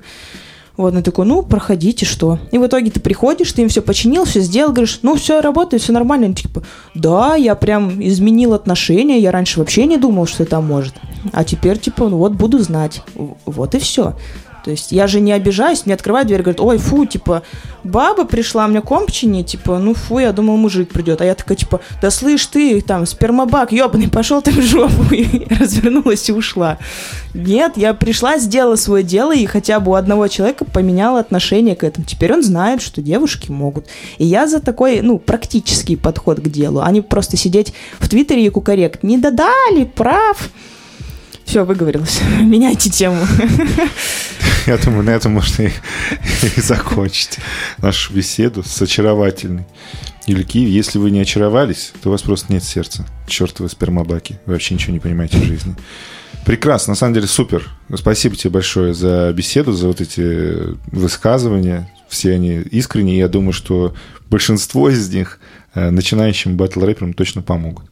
Вот, он такой, ну, проходите, что? И в итоге ты приходишь, ты им все починил, все сделал, говоришь, ну, все работает, все нормально. Они типа, да, я прям изменил отношения, я раньше вообще не думал, что это может. А теперь, типа, ну, вот буду знать. Вот и все. То есть я же не обижаюсь, мне открывают дверь, говорят, ой, фу, типа, баба пришла, мне комп чинить, типа, ну фу, я думал, мужик придет. А я такая, типа, да слышь ты, там, спермобак, ебаный, пошел ты в жопу. И развернулась и ушла. Нет, я пришла, сделала свое дело, и хотя бы у одного человека поменяла отношение к этому. Теперь он знает, что девушки могут. И я за такой, ну, практический подход к делу, а не просто сидеть в Твиттере и кукарект. Не додали, прав. Все, выговорилась. Меняйте тему. Я думаю, на этом можно и, закончить нашу беседу с очаровательной. Юльки, если вы не очаровались, то у вас просто нет сердца. Чертовы спермобаки. Вы вообще ничего не понимаете в жизни. Прекрасно, на самом деле супер. Спасибо тебе большое за беседу, за вот эти высказывания. Все они искренние. Я думаю, что большинство из них э, начинающим батл рэперам точно помогут.